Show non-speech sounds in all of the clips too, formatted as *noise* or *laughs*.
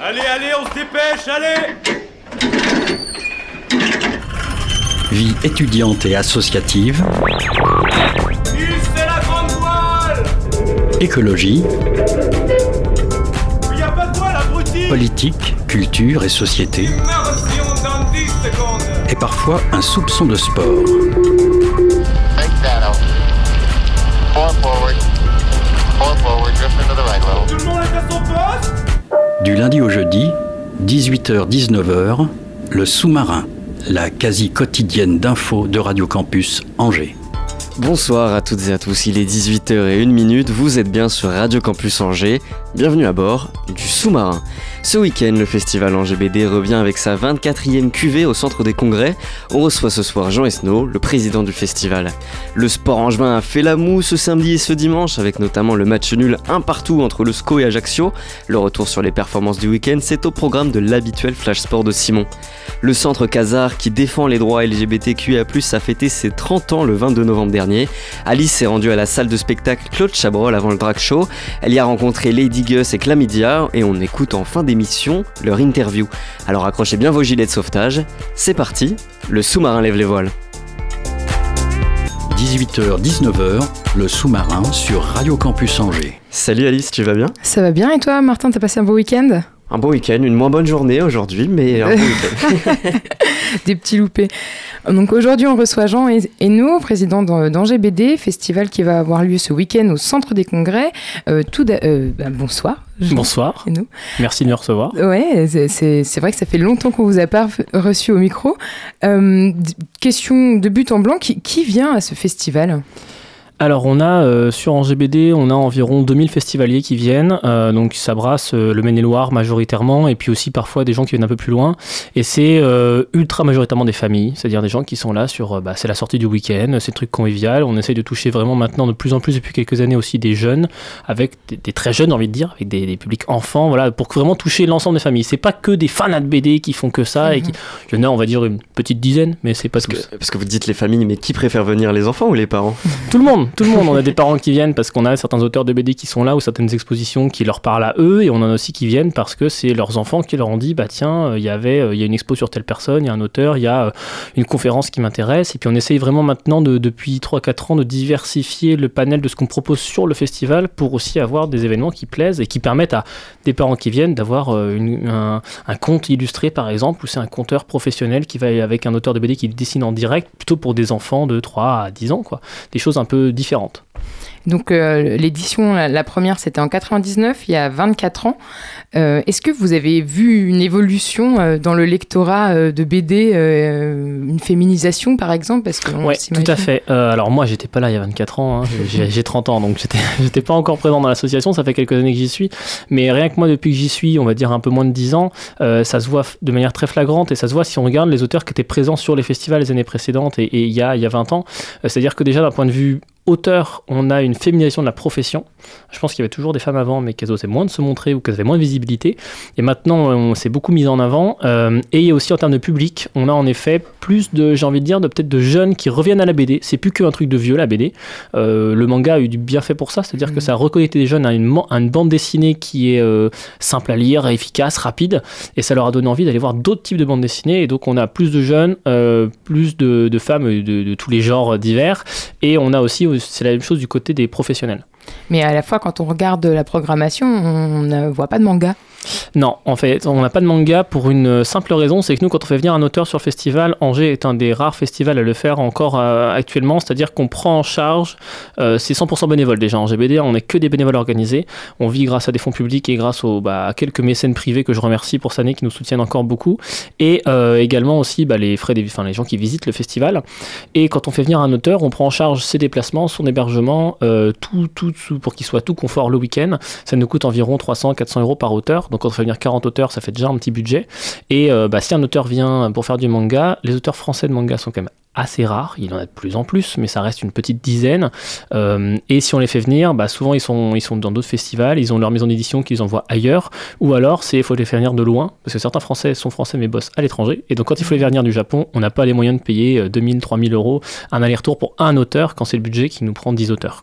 Allez, allez, on se dépêche, allez. Vie étudiante et associative, c'est la grande voile. Écologie, Il y a pas de voile, abruti. Politique, culture et société, Merci, on donne 10 secondes. Et parfois un soupçon de sport. Du lundi au jeudi, 18h-19h, le sous-marin, la quasi quotidienne d'infos de Radio Campus Angers. Bonsoir à toutes et à tous, il est 18h01, vous êtes bien sur Radio Campus Angers, bienvenue à bord du sous-marin. Ce week-end, le festival Angers BD revient avec sa 24e cuvée au centre des congrès. On reçoit ce soir Jean Esnault, le président du festival. Le sport angevin a fait la moue ce samedi et ce dimanche, avec notamment le match nul un partout entre le SCO et Ajaccio. Le retour sur les performances du week-end, c'est au programme de l'habituel flash sport de Simon. Le centre Casar, qui défend les droits LGBTQIA+, a fêté ses 30 ans le 22 novembre dernier. Alice s'est rendue à la salle de spectacle Claude Chabrol avant le drag show. Elle y a rencontré Lady Gus et Chlamydia et on écoute en fin d'émission leur interview. Alors accrochez bien vos gilets de sauvetage. C'est parti, le sous-marin lève les voiles. 18h-19h, le sous-marin sur Radio Campus Angers. Salut Alice, tu vas bien? Ça va bien et toi, Martin, t'as passé un beau week-end? Un bon week-end, une moins bonne journée aujourd'hui, mais un bon *laughs* week-end. *laughs* Des petits loupés. Donc aujourd'hui, on reçoit Jean Hainaut, président d'An- d'Angers BD, festival qui va avoir lieu ce week-end au Centre des Congrès. Euh, tout euh, bah, bonsoir. Jean Bonsoir, Hainaut. merci de me recevoir. Ouais, c'est- vrai que ça fait longtemps qu'on vous a pas reçu au micro. Euh, question de but en blanc, qui, qui vient à ce festival? Alors on a euh, sur Angers on a environ 2000 festivaliers qui viennent, euh, donc ça brasse euh, le Maine-et-Loire majoritairement, et puis aussi parfois des gens qui viennent un peu plus loin, et c'est euh, ultra majoritairement des familles, c'est-à-dire des gens qui sont là sur, bah, c'est la sortie du week-end, c'est le truc convivial, on essaye de toucher vraiment maintenant de plus en plus depuis quelques années aussi des jeunes, avec des, des très jeunes j'ai envie de dire, avec des, des publics enfants, voilà, pour vraiment toucher l'ensemble des familles. C'est pas que des fans de BD qui font que ça, et qui, il y en a on va dire une petite dizaine, mais c'est pas Parce tous. que, parce que vous dites les familles, mais qui préfère venir, les enfants ou les parents? Tout le monde, *laughs* tout le monde. On a des parents qui viennent parce qu'on a certains auteurs de BD qui sont là ou certaines expositions qui leur parlent à eux, et on en a aussi qui viennent parce que c'est leurs enfants qui leur ont dit bah tiens, euh, il y avait, euh, il y a une expo sur telle personne, il y a un auteur, il y a euh, une conférence qui m'intéresse, et puis on essaye vraiment maintenant de, depuis 3-4 ans de diversifier le panel de ce qu'on propose sur le festival pour aussi avoir des événements qui plaisent et qui permettent à des parents qui viennent d'avoir un, un conte illustré par exemple, où c'est un conteur professionnel qui va avec un auteur de BD qui dessine en direct, plutôt pour des enfants de 3 à 10 ans, quoi des choses un peu différentes. Donc euh, l'édition, la, la première, c'était en 99, il y a 24 ans. Euh, Est-ce que vous avez vu une évolution euh, dans le lectorat de BD, une féminisation par exemple? Parce que Ouais, tout à fait. Alors moi, j'étais pas là il y a 24 ans, hein. j'ai j'ai 30 ans, donc *laughs* j'étais pas encore présent dans l'association, ça fait quelques années que j'y suis. Mais rien que moi, depuis que j'y suis, on va dire un peu moins de 10 ans, ça se voit de manière très flagrante et ça se voit si on regarde les auteurs qui étaient présents sur les festivals les années précédentes et, il, y a, y a 20 ans. C'est-à-dire que déjà d'un point de vue auteur, on a une féminisation de la profession. Je pense qu'il y avait toujours des femmes avant, mais qu'elles osaient moins de se montrer ou qu'elles avaient moins de visibilité. Et maintenant, on s'est beaucoup mis en avant. Euh, et aussi en termes de public, on a en effet plus de, j'ai envie de dire, de peut-être de jeunes qui reviennent à la BD. C'est plus qu'un truc de vieux la BD. Euh, le manga a eu du bien fait pour ça, c'est-à-dire que Mhm. ça a reconnecté des jeunes à une, à une bande dessinée qui est euh, simple à lire, efficace, rapide, et ça leur a donné envie d'aller voir d'autres types de bandes dessinées. Et donc on a plus de jeunes, plus de, de femmes de, de tous les genres divers, et on a aussi, c'est la même chose du côté des professionnels. Mais à la fois, quand on regarde la programmation, on ne voit pas de manga. Non, en fait, on n'a pas de manga pour une simple raison, c'est que nous, quand on fait venir un auteur sur le festival, Angers est un des rares festivals à le faire encore euh, actuellement, c'est-à-dire qu'on prend en charge, euh, c'est 100% bénévole déjà en GBD, on n'est que des bénévoles organisés, on vit grâce à des fonds publics et grâce aux, bah, à quelques mécènes privés que je remercie pour cette année qui nous soutiennent encore beaucoup, et euh, également aussi bah, les frais des, enfin, les gens qui visitent le festival. Et quand on fait venir un auteur, on prend en charge ses déplacements, son hébergement, tout, tout- pour qu'il soit tout confort le week-end. Ça nous coûte environ 300-400 euros par auteur. Donc quand on fait venir 40 auteurs, ça fait déjà un petit budget. Et euh, bah, si un auteur vient pour faire du manga, les auteurs français de manga sont quand même assez rares, il en a de plus en plus, mais ça reste une petite dizaine. Euh, et si on les fait venir, bah, souvent ils sont, ils sont dans d'autres festivals, ils ont leur maison d'édition qu'ils envoient ailleurs, ou alors c'est il faut les faire venir de loin, parce que certains Français sont Français mais bossent à l'étranger. Et donc quand il faut les faire venir du Japon, on n'a pas les moyens de payer euh, 2000, 3000 euros un aller-retour pour un auteur quand c'est le budget qui nous prend 10 auteurs.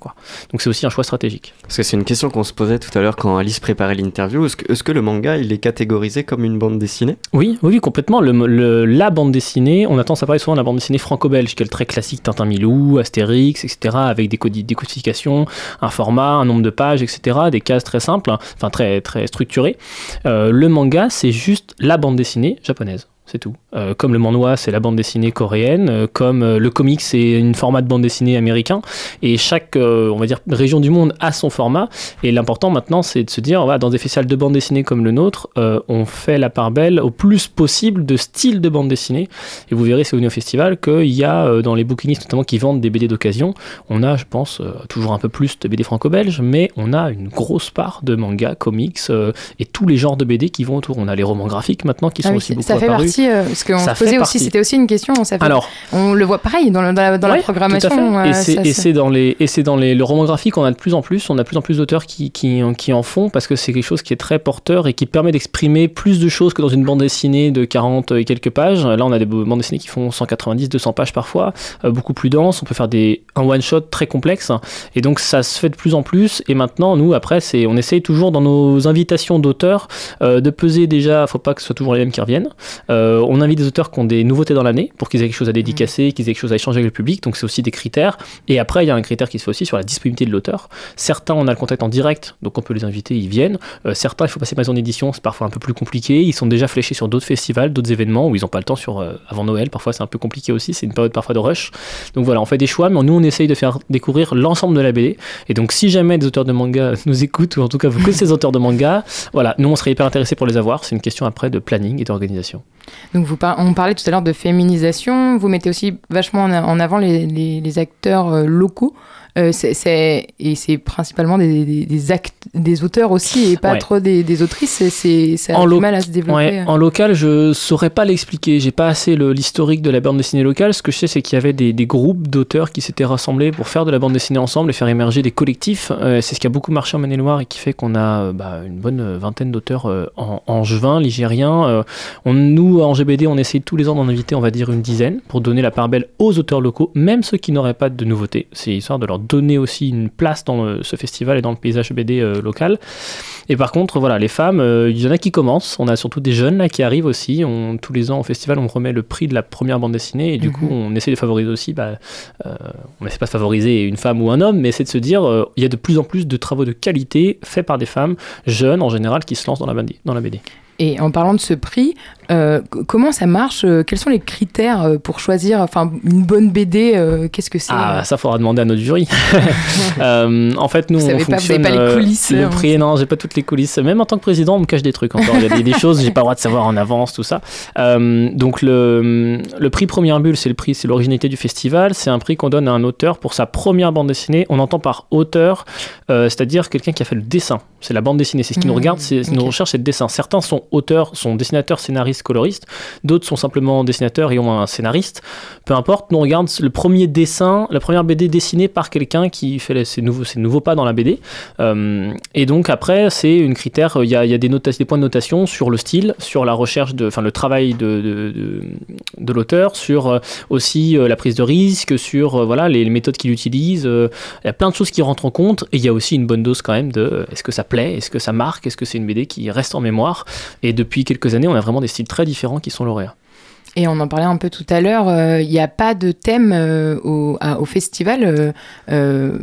Donc c'est aussi un choix stratégique. Parce que c'est une question qu'on se posait tout à l'heure quand Alice préparait l'interview. Est-ce que, le manga, il est catégorisé comme une bande dessinée? Oui, oui, oui, complètement. Le, le- la bande dessinée, on attend ça parler souvent de la bande dessinée franco-belge, qui est le très classique Tintin Milou, Astérix, etc., avec des, des codifications, un format, un nombre de pages, etc., des cases très simples, hein, enfin très, très structurées. Euh, le manga, c'est juste la bande dessinée japonaise. C'est tout. Euh, comme le manhwa, c'est la bande dessinée coréenne. euh, comme euh, le comic, c'est une format de bande dessinée américain. Et chaque, on va dire, région du monde a son format. Et l'important maintenant, c'est de se dire, voilà, dans des festivals de bande dessinée comme le nôtre, on fait la part belle au plus possible de styles de bande dessinée. Et vous verrez, c'est au festival qu'il y a dans les bouquinistes notamment qui vendent des BD d'occasion, on a, je pense, toujours un peu plus de BD franco-belges, mais on a une grosse part de manga, comics et tous les genres de BD qui vont autour. On a les romans graphiques maintenant qui sont Ah oui, aussi beaucoup apparus. Euh, parce qu'on se posait aussi, c'était aussi une question, ça fait- Alors, on le voit pareil dans, le- dans la, dans la Ouais, programmation. Et c'est dans les et c'est dans les le roman graphique on a de plus en plus on a de plus en plus d'auteurs qui, qui qui en font parce que c'est quelque chose qui est très porteur et qui permet d'exprimer plus de choses que dans une bande dessinée de 40 et quelques pages. Là on a des bandes dessinées qui font 190 200 pages parfois, euh, beaucoup plus denses, on peut faire des un one shot très complexe et donc ça se fait de plus en plus et maintenant nous après c'est on essaye toujours dans nos invitations d'auteurs euh, de peser déjà, faut pas que ce soit toujours les mêmes qui reviennent. Euh, on invite des auteurs qui ont des nouveautés dans l'année pour qu'ils aient quelque chose à dédicacer, qu'ils aient quelque chose à échanger avec le public. Donc c'est aussi des critères. Et après, il y a un critère qui se fait aussi sur la disponibilité de l'auteur. Certains, on a le contact en direct, donc on peut les inviter, ils viennent. Euh, certains, il faut passer maison d'édition, c'est parfois un peu plus compliqué. Ils sont déjà fléchés sur d'autres festivals, d'autres événements où ils n'ont pas le temps sur, euh, avant Noël. Parfois, c'est un peu compliqué aussi. C'est une période parfois de rush. Donc voilà, on fait des choix, mais nous, on essaye de faire découvrir l'ensemble de la BD. Et donc, si jamais des auteurs de manga *laughs* nous écoutent, ou en tout cas vous connaissez ces auteurs de manga, voilà, nous, on serait hyper intéressés pour les avoir. C'est une question après de planning et d'organisation. Donc vous par- on parlait tout à l'heure de féminisation, vous mettez aussi vachement en, avant les acteurs euh, locaux. Euh, c'est- c'est- et c'est principalement des, des, des act- des auteurs aussi et pas Ouais. trop des, des autrices. C'est- ça a En du lo- mal à se développer. Ouais, en local, je saurais pas l'expliquer. J'ai pas assez le- l'historique de la bande dessinée locale. Ce que je sais, c'est qu'il y avait des, groupes d'auteurs qui s'étaient rassemblés pour faire de la bande dessinée ensemble et faire émerger des collectifs. Euh, c'est ce qui a beaucoup marché en Maine-et-Loire et qui fait qu'on a euh, bah, une bonne euh, vingtaine d'auteurs euh, en, en juin, ligériens. Euh, on, nous, en GBD, on essaye tous les ans d'en inviter, on va dire, une dizaine pour donner la part belle aux auteurs locaux, même ceux qui n'auraient pas de nouveautés. C'est histoire de leur donner aussi une place dans le- ce festival et dans le paysage BD euh, local. Et par contre, voilà, les femmes, euh, il y en a qui commencent. On a surtout des jeunes là qui arrivent aussi. On, tous les ans au festival, on remet le prix de la première bande dessinée et du Mhm. coup, on essaie de favoriser aussi. Bah, euh, on essaie pas de favoriser une femme ou un homme, mais c'est de se dire, il y a de plus en plus de travaux de qualité faits par des femmes jeunes en général qui se lancent dans la BD. Dans la BD. Et en parlant de ce prix, euh, comment ça marche euh, Quels sont les critères euh, pour choisir enfin, une bonne BD euh, Qu'est-ce que c'est Ah, ça faudra demander à notre jury. *laughs* Euh, en fait, nous, Vous on savez pas, vous fonctionne. pas les coulisses, Le hein, prix, non, j'ai pas toutes les coulisses. Même en tant que président, on me cache des trucs encore. Il y a des, des choses, j'ai pas le droit de savoir en avance, tout ça. Donc, le, le prix Première Bulle, c'est le prix, c'est l'originalité du festival. C'est un prix qu'on donne à un auteur pour sa première bande dessinée. On entend par auteur, c'est-à-dire quelqu'un qui a fait le dessin. C'est la bande dessinée. C'est ce qui nous Mmh, regarde, c'est ce qui nous recherche, c'est le dessin. Certains sont auteurs, sont dessinateurs, scénaristes, coloristes. D'autres sont simplement dessinateurs et ont un scénariste. Peu importe, nous on regarde le premier dessin, la première BD dessinée par quelqu'un qui fait ses, nouveaux, ses nouveaux pas dans la BD. Euh, et donc après, c'est une critère, il y a, y a des, points de notation sur le style, sur la recherche, enfin le travail de, de, de- l'auteur, sur euh, aussi euh, la prise de risque, sur voilà, les, méthodes qu'il utilise. il y a plein de choses qui rentrent en compte et il y a aussi une bonne dose quand même de est-ce que ça plaît, est-ce que ça marque, est-ce que c'est une BD qui reste en mémoire. Et depuis quelques années, on a vraiment des styles très différents qui sont lauréats. Et on en parlait un peu tout à l'heure, euh, il n'y a pas de thème euh, au, à- au festival. euh, euh,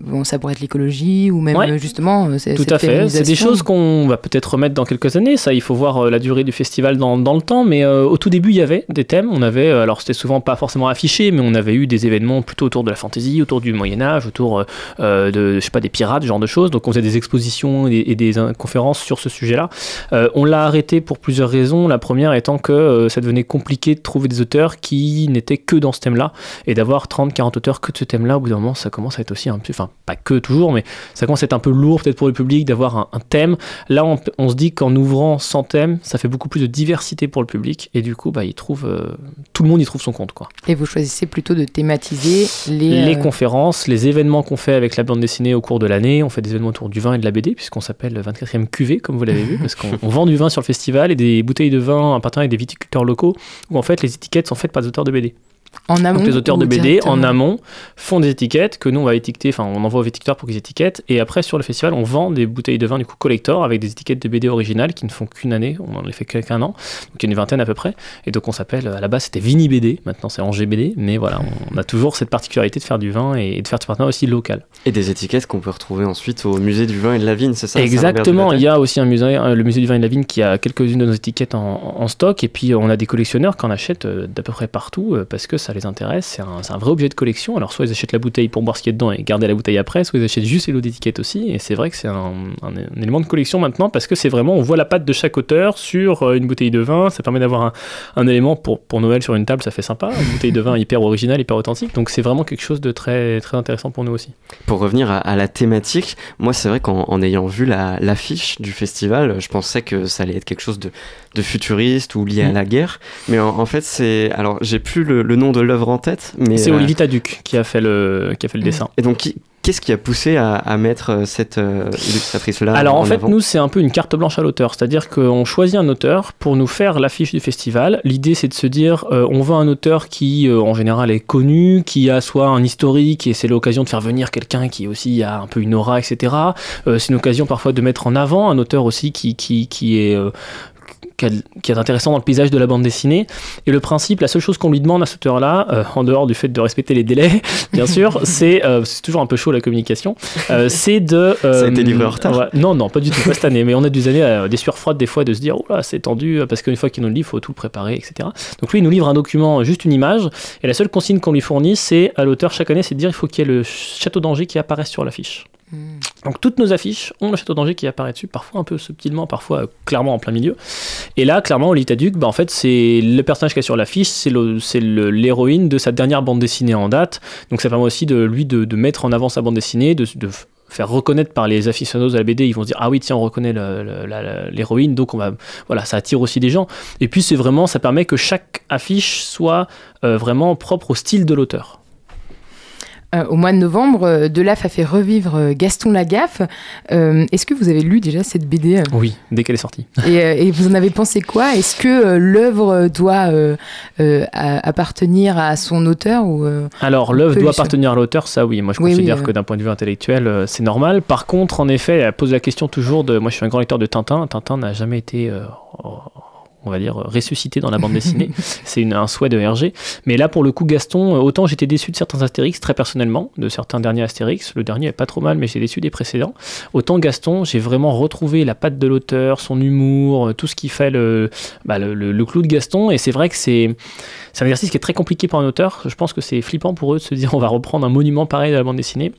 bon, ça pourrait être l'écologie ou même Ouais. euh, justement euh, Tout à fait. C'est des choses qu'on va peut-être remettre dans quelques années. Ça, il faut voir euh, la durée du festival dans, dans le temps. Mais euh, au tout début, il y avait des thèmes. On avait, euh, alors c'était souvent pas forcément affiché, mais on avait eu des événements plutôt autour de la fantaisie, autour du Moyen Âge, autour euh, de, je sais pas, des pirates, ce genre de choses. Donc on faisait des expositions et, et des euh, conférences sur ce sujet-là. Euh, on l'a arrêté pour plusieurs raisons. La première étant que euh, ça devenait compliqué de trouver des auteurs qui n'étaient que dans ce thème-là et d'avoir 30, 40 auteurs que de ce thème-là. Au bout d'un moment, ça commence à être aussi un peu, enfin pas que toujours, mais ça commence à être un peu lourd peut-être pour le public d'avoir un, un thème. Là, on, on se dit qu'en ouvrant 100 thèmes, ça fait beaucoup plus de diversité pour le public et du coup, bah, il trouve, euh, tout le monde y trouve son compte, quoi. Et vous choisissez plutôt de thématiser les. Les euh, conférences, les événements qu'on fait avec la bande dessinée au cours de l'année. On fait des événements autour du vin et de la BD, puisqu'on s'appelle 24e cuvée, comme vous l'avez vu, *laughs* parce qu'on on vend du vin sur le festival et des bouteilles de vin en partenariat avec des viticulteurs locaux, où en fait les étiquettes sont faites par des auteurs de BD. En amont. Donc les auteurs de BD en directement amont font des étiquettes que nous on va étiqueter, enfin on envoie aux étiqueteurs pour qu'ils étiquettent. Et après sur le festival on vend des bouteilles de vin du coup collector avec des étiquettes de BD originales qui ne font qu'une année, on en les fait qu'un an, donc il y a une vingtaine à peu près. Et donc on s'appelle à la base c'était Vini BD, maintenant c'est Angers BD mais voilà on a toujours cette particularité de faire du vin et de faire maintenant aussi local. Et des étiquettes qu'on peut retrouver ensuite au musée du vin et de la vigne, c'est ça Exactement, il y a aussi un musée, euh, le musée du vin et de la vigne qui a quelques-unes de nos étiquettes en, en stock. Et puis euh, on a des collectionneurs qui en achètent euh, d'à peu près partout euh, parce que ça les intéresse, c'est un, vrai objet de collection. Alors soit ils achètent la bouteille pour boire ce qu'il y a dedans et garder la bouteille après, soit ils achètent juste les lots d'étiquettes aussi et c'est vrai que c'est un, un- un élément de collection maintenant parce que c'est vraiment, on voit la patte de chaque auteur sur euh, une bouteille de vin, ça permet d'avoir un, élément pour, pour Noël sur une table, ça fait sympa, une bouteille de vin hyper originale, hyper authentique, donc c'est vraiment quelque chose de très, très intéressant pour nous aussi. Pour revenir à, à la thématique, moi c'est vrai qu'en en ayant vu la- l'affiche du festival, je pensais que ça allait être quelque chose de, de futuriste ou lié à Mm. la guerre. Mais en, en fait, c'est. Alors, j'ai plus le, le nom de l'œuvre en tête, mais. C'est euh, Olivier Taduc qui a fait le, qui a fait le dessin. Et donc, qui- qu'est-ce qui a poussé à, à mettre euh, cette euh, illustratrice-là Alors en, fait, avant nous, c'est un peu une carte blanche à l'auteur. C'est-à-dire qu'on choisit un auteur pour nous faire l'affiche du festival. L'idée, c'est de se dire, euh, on veut un auteur qui, euh, en général, est connu, qui a soit un historique, et c'est l'occasion de faire venir quelqu'un qui aussi a un peu une aura, etc. Euh, c'est une occasion parfois de mettre en avant un auteur aussi qui, qui, qui est... qui a- qui est intéressant dans le paysage de la bande dessinée. Et le principe, la seule chose qu'on lui demande à cet auteur-là, euh, en dehors du fait de respecter les délais, *laughs* bien sûr, c'est euh, c'est toujours un peu chaud la communication, euh, c'est de... Ça a été livré en retard ouais, Non, non, pas du tout, pas cette année, mais on a des années, euh, des sueurs froides des fois de se dire, oh là, c'est tendu, parce qu'une fois qu'il nous le livre, il faut tout le préparer, etc. Donc lui, il nous livre un document, juste une image, et la seule consigne qu'on lui fournit, c'est à l'auteur chaque année, c'est de dire, il faut qu'il y ait le château d'Angers qui apparaisse sur l'affiche. Mm. Donc toutes nos affiches ont le château d'Angers qui apparaît dessus, parfois un peu subtilement, parfois euh, clairement en plein milieu. Et là, clairement, Olita Duc, bah, en fait, c'est le personnage qui est sur l'affiche, c'est l'héroïne de sa dernière bande dessinée en date. Donc ça permet aussi de lui de, de mettre en avant sa bande dessinée, de, de faire reconnaître par les aficionados à la BD, ils vont se dire ah oui tiens on reconnaît l'héroïne, donc on va voilà ça attire aussi des gens. Et puis c'est vraiment ça permet que chaque affiche soit euh, vraiment propre au style de l'auteur. Euh, au mois de novembre, euh, Delaf a fait revivre euh, Gaston Lagaffe. Euh, Est-ce que vous avez lu déjà cette BD Oui, dès qu'elle est sortie. *laughs* et, et vous en avez pensé quoi? Est-ce que l'œuvre doit appartenir à son auteur ou Alors, l'œuvre doit lui appartenir à l'auteur, ça oui. Moi, je Oui, considère oui, que d'un point de vue intellectuel, c'est normal. Par contre, en effet, elle pose la question toujours de. Moi, je suis un grand lecteur de Tintin. Tintin n'a jamais été. On va dire ressuscité dans la bande dessinée, *laughs* c'est un souhait de Hergé. Mais là, pour le coup, Gaston, euh, autant j'étais déçu de certains Astérix, très personnellement, de certains derniers Astérix. Le dernier est pas trop mal, mais j'ai déçu des précédents. Autant Gaston, j'ai vraiment retrouvé la patte de l'auteur, son humour, euh, tout ce qui fait le, bah, le, le- le clou de Gaston. Et c'est vrai que c'est c'est un exercice qui est très compliqué pour un auteur. Je pense que c'est flippant pour eux de se dire *laughs* on va reprendre un monument pareil de la bande dessinée.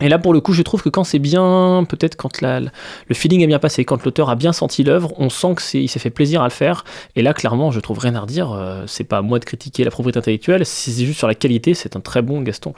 Et là, pour le coup, je trouve que quand c'est bien, peut-être quand la- le feeling est bien passé, quand l'auteur a bien senti l'œuvre, on sent que il s'est fait plaisir à le faire. Et là, clairement, je trouve rien à redire. Euh, c'est pas à moi de critiquer la propriété intellectuelle. C'est juste sur la qualité, c'est un très bon Gaston.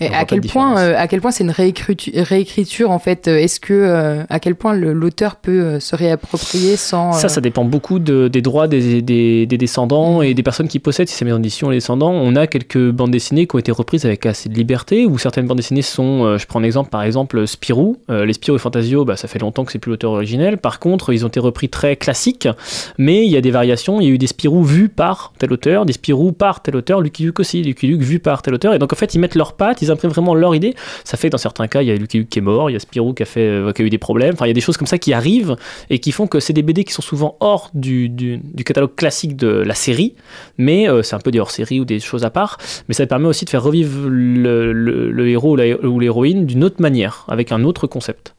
et à quel point euh, à quel point c'est une réécriture, réécriture en fait euh, Est-ce que euh, à quel point l'auteur peut se réapproprier sans Ça, ça dépend beaucoup de- des droits des, des- des descendants et des personnes qui possèdent, si c'est maison d'édition les descendants. On a quelques bandes dessinées qui ont été reprises avec assez de liberté, ou certaines bandes dessinées sont, je prends exemple, par exemple Spirou. Euh, les Spirou et Fantasio, bah, ça fait longtemps que c'est plus l'auteur originel. Par contre, ils ont été repris très classiques, mais il y a des variations. Il y a eu des Spirou vus par tel auteur, des Spirou par tel auteur, Lucky Luke aussi, Lucky Luke vu par tel auteur. Et donc, en fait, ils mettent leurs pattes, ils impriment vraiment leur idée. Ça fait que dans certains cas, il y a Lucky Luke qui est mort, il y a Spirou qui a, fait, euh, qui a eu des problèmes. Enfin, il y a des choses comme ça qui arrivent et qui font que c'est des BD qui sont souvent hors du, du- catalogue classique de la série, mais euh, c'est un peu des hors-séries ou des choses à part. Mais ça permet aussi de faire revivre le, le- le héros ou l'héroïne d'une autre manière, avec un autre concept.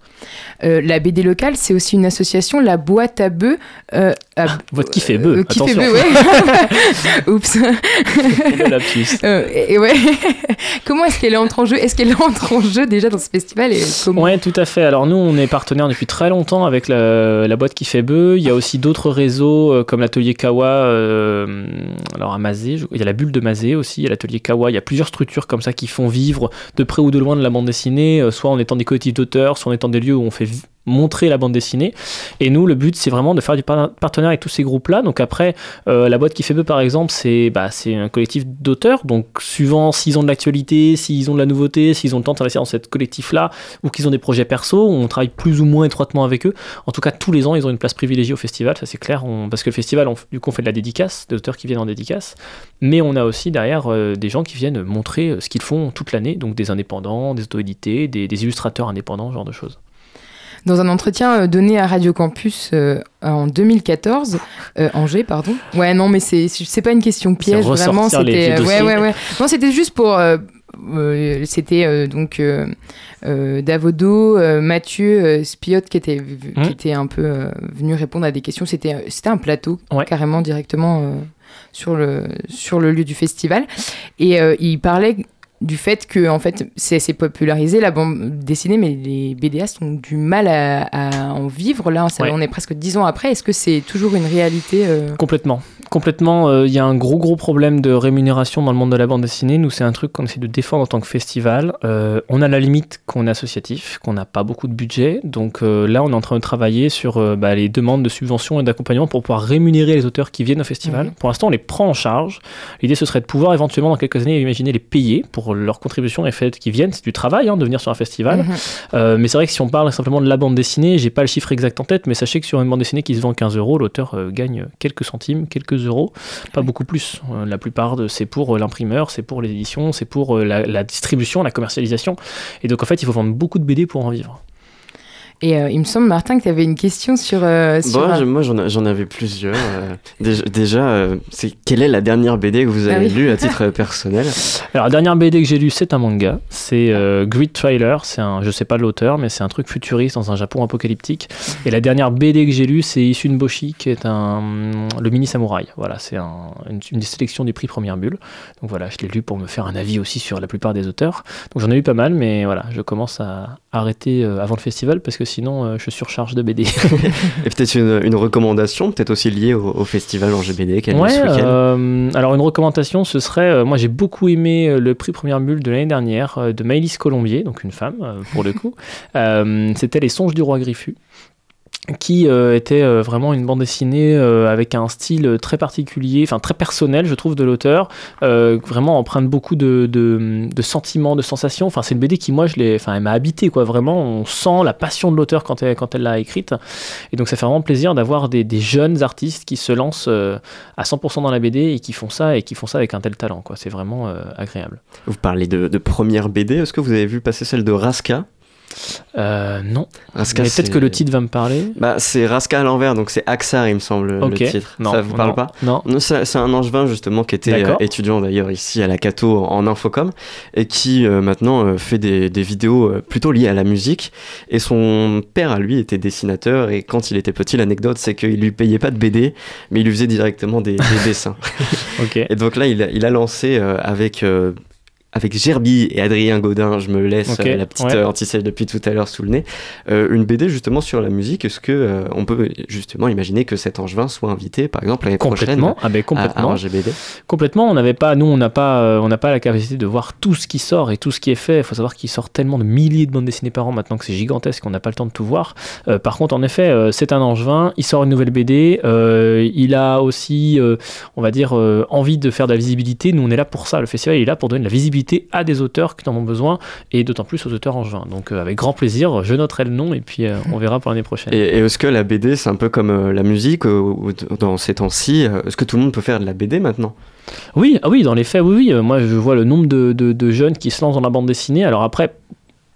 Euh, la BD locale, c'est aussi une association, la boîte à bœufs. euh, à- Votre kiff est bœuf, euh, qui fait attention. bœuf, ouais. *laughs* *laughs* Oups. Euh, et ouais. *laughs* comment est-ce qu'elle entre en jeu? Est-ce qu'elle entre en jeu déjà dans ce festival et comment? Ouais, tout à fait. Alors nous, on est partenaire depuis très longtemps avec la, la boîte qui fait bœuf. Il y a aussi d'autres réseaux comme l'atelier Kawa, alors à Mazé. je- Il y a la bulle de Mazé aussi, il y a l'atelier Kawa. Il y a plusieurs structures comme ça qui font vivre de près ou de loin de la bande dessinée, soit en étant des collectifs d'auteurs, soit en étant des lieux où on fait montrer la bande dessinée. Et nous, le but, c'est vraiment de faire du par- partenariat avec tous ces groupes-là. Donc après, euh, la boîte qui fait peu, par exemple, c'est bah, un collectif d'auteurs. Donc suivant s'ils ont de l'actualité, s'ils ont de la nouveauté, s'ils ont le temps de s'investir dans ce collectif-là, ou qu'ils ont des projets perso, on travaille plus ou moins étroitement avec eux. En tout cas, tous les ans, ils ont une place privilégiée au festival, ça c'est clair. Parce que le festival, on, du coup, on fait de la dédicace, des auteurs qui viennent en dédicace. Mais on a aussi derrière euh, des gens qui viennent montrer euh, ce qu'ils font toute l'année. Donc des indépendants, des auto-édités, des, des illustrateurs indépendants, ce genre de choses. Dans un entretien euh, donné à Radio Campus euh, en 2014, euh, Angers, pardon. Ouais, non, mais c'est c'est pas une question piège, vraiment. C'était ouais, ouais, ouais. Non, c'était juste pour. euh, c'était euh, donc euh, Davodo, Mathieu, Spiot qui était, qui Mhm. était un peu venu répondre à des questions. C'était c'était un plateau Ouais. carrément directement sur, le, sur le lieu du festival. Et il parlait du fait que en fait c'est popularisé la bande dessinée mais les BDastes ont du mal à, à en vivre là ça- Ouais. on est presque dix ans après est-ce que c'est toujours une réalité euh, Complètement. Complètement, euh, il y a un gros gros problème de rémunération dans le monde de la bande dessinée. Nous, c'est un truc qu'on essaie de défendre en tant que festival. Euh, on a la limite qu'on est associatif, qu'on n'a pas beaucoup de budget. Donc euh, là, on est en train de travailler sur bah, les demandes de subventions et d'accompagnement pour pouvoir rémunérer les auteurs qui viennent au festival. Mhm. Pour l'instant, on les prend en charge. L'idée, ce serait de pouvoir éventuellement, dans quelques années, imaginer les payer pour leur contribution et fait qu'ils viennent. C'est du travail hein, de venir sur un festival. mhm. Mais c'est vrai que si on parle simplement de la bande dessinée, j'ai pas le chiffre exact en tête, mais sachez que sur une bande dessinée qui se vend 15 euros, l'auteur gagne quelques centimes, quelques euros, pas beaucoup plus. Euh, la plupart, de, c'est pour euh, l'imprimeur, c'est pour les éditions, c'est pour euh, la, la distribution, la commercialisation. Et donc en fait, il faut vendre beaucoup de BD pour en vivre. Et euh, il me semble Martin que tu avais une question sur, euh, sur Bon, un- je- moi, j'en avais plusieurs. euh, *laughs* déjà, déjà, euh, c'est quelle est la dernière BD que vous Ah avez oui. lue à *laughs* titre personnel? Alors la dernière BD que j'ai lue, c'est un manga. C'est euh, Grid Trailer. C'est un, je sais pas l'auteur, mais c'est un truc futuriste dans un Japon apocalyptique. Et la dernière BD que j'ai lue, c'est Issun Boshi, qui est un le mini samouraï. Voilà, c'est un- une, une des sélections du prix Première Bulle. Donc voilà, je l'ai lu pour me faire un avis aussi sur la plupart des auteurs. Donc j'en ai lu pas mal, mais voilà, je commence à arrêter euh, avant le festival parce que sinon euh, je surcharge de BD. *laughs* Et peut-être une, une recommandation, peut-être aussi liée au, au festival en GBD qui a lieu Ouais, ce week-end. euh, alors une recommandation, ce serait, euh, moi j'ai beaucoup aimé le prix Première Bulle de l'année dernière de Maëlys Colombier, donc une femme pour le coup. *laughs* C'était Les Songes du Roi Griffu qui euh, était euh, vraiment une bande dessinée euh, avec un style très particulier, enfin très personnel, je trouve, de l'auteur, vraiment empreinte beaucoup de, de, sentiments, de sensations. Enfin, c'est une BD qui, moi, je enfin, elle m'a habité, quoi. Vraiment, on sent la passion de l'auteur quand elle, quand elle l'a écrite. Et donc, ça fait vraiment plaisir d'avoir des, des jeunes artistes qui se lancent à 100% dans la BD et qui font ça et qui font ça avec un tel talent, quoi. C'est vraiment agréable. Vous parlez de, de première BD. Est-ce que vous avez vu passer celle de Raska? Euh, non, Raska, mais peut-être que le titre va me parler. Bah, c'est Raska à l'envers, donc c'est Axar, il me semble, le titre. Non, Ça vous parle non, pas Non. Non, c'est un angevin justement qui était euh, étudiant d'ailleurs ici à la Cato en infocom et qui euh, maintenant fait des, des vidéos plutôt liées à la musique. Et son père à lui était dessinateur et quand il était petit, l'anecdote c'est qu'il lui payait pas de BD, mais il lui faisait directement des, des *laughs* dessins. Ok. Et donc là, il a, il a lancé avec. Avec Gerby et Adrien Godin, je me laisse Ok, euh, la petite ouais. euh, depuis tout à l'heure sous le nez, euh, une BD justement sur la musique. Est-ce que euh, on peut justement imaginer que cet angevin soit invité, par exemple, l'année prochaine Complètement. Ah ben à, à complètement. un GBD Complètement, on n'avait pas, nous, on n'a pas, euh, on n'a pas la capacité de voir tout ce qui sort et tout ce qui est fait. Il faut savoir qu'il sort tellement de milliers de bandes dessinées par an maintenant que c'est gigantesque, on n'a pas le temps de tout voir. Par contre, en effet, c'est un angevin, il sort une nouvelle BD, il a aussi, on va dire, envie de faire de la visibilité. Nous, on est là pour ça. Le festival il est là pour donner de la visibilité à des auteurs qui en ont besoin et d'autant plus aux auteurs angevins. Donc, euh, avec grand plaisir, je noterai le nom et puis euh, on verra pour l'année prochaine. Et, et est-ce que la BD, c'est un peu comme euh, la musique dans ces temps-ci Est-ce que tout le monde peut faire de la BD maintenant? Oui, ah oui, dans les faits, oui, oui. Moi, je vois le nombre de, de- de jeunes qui se lancent dans la bande dessinée. Alors après,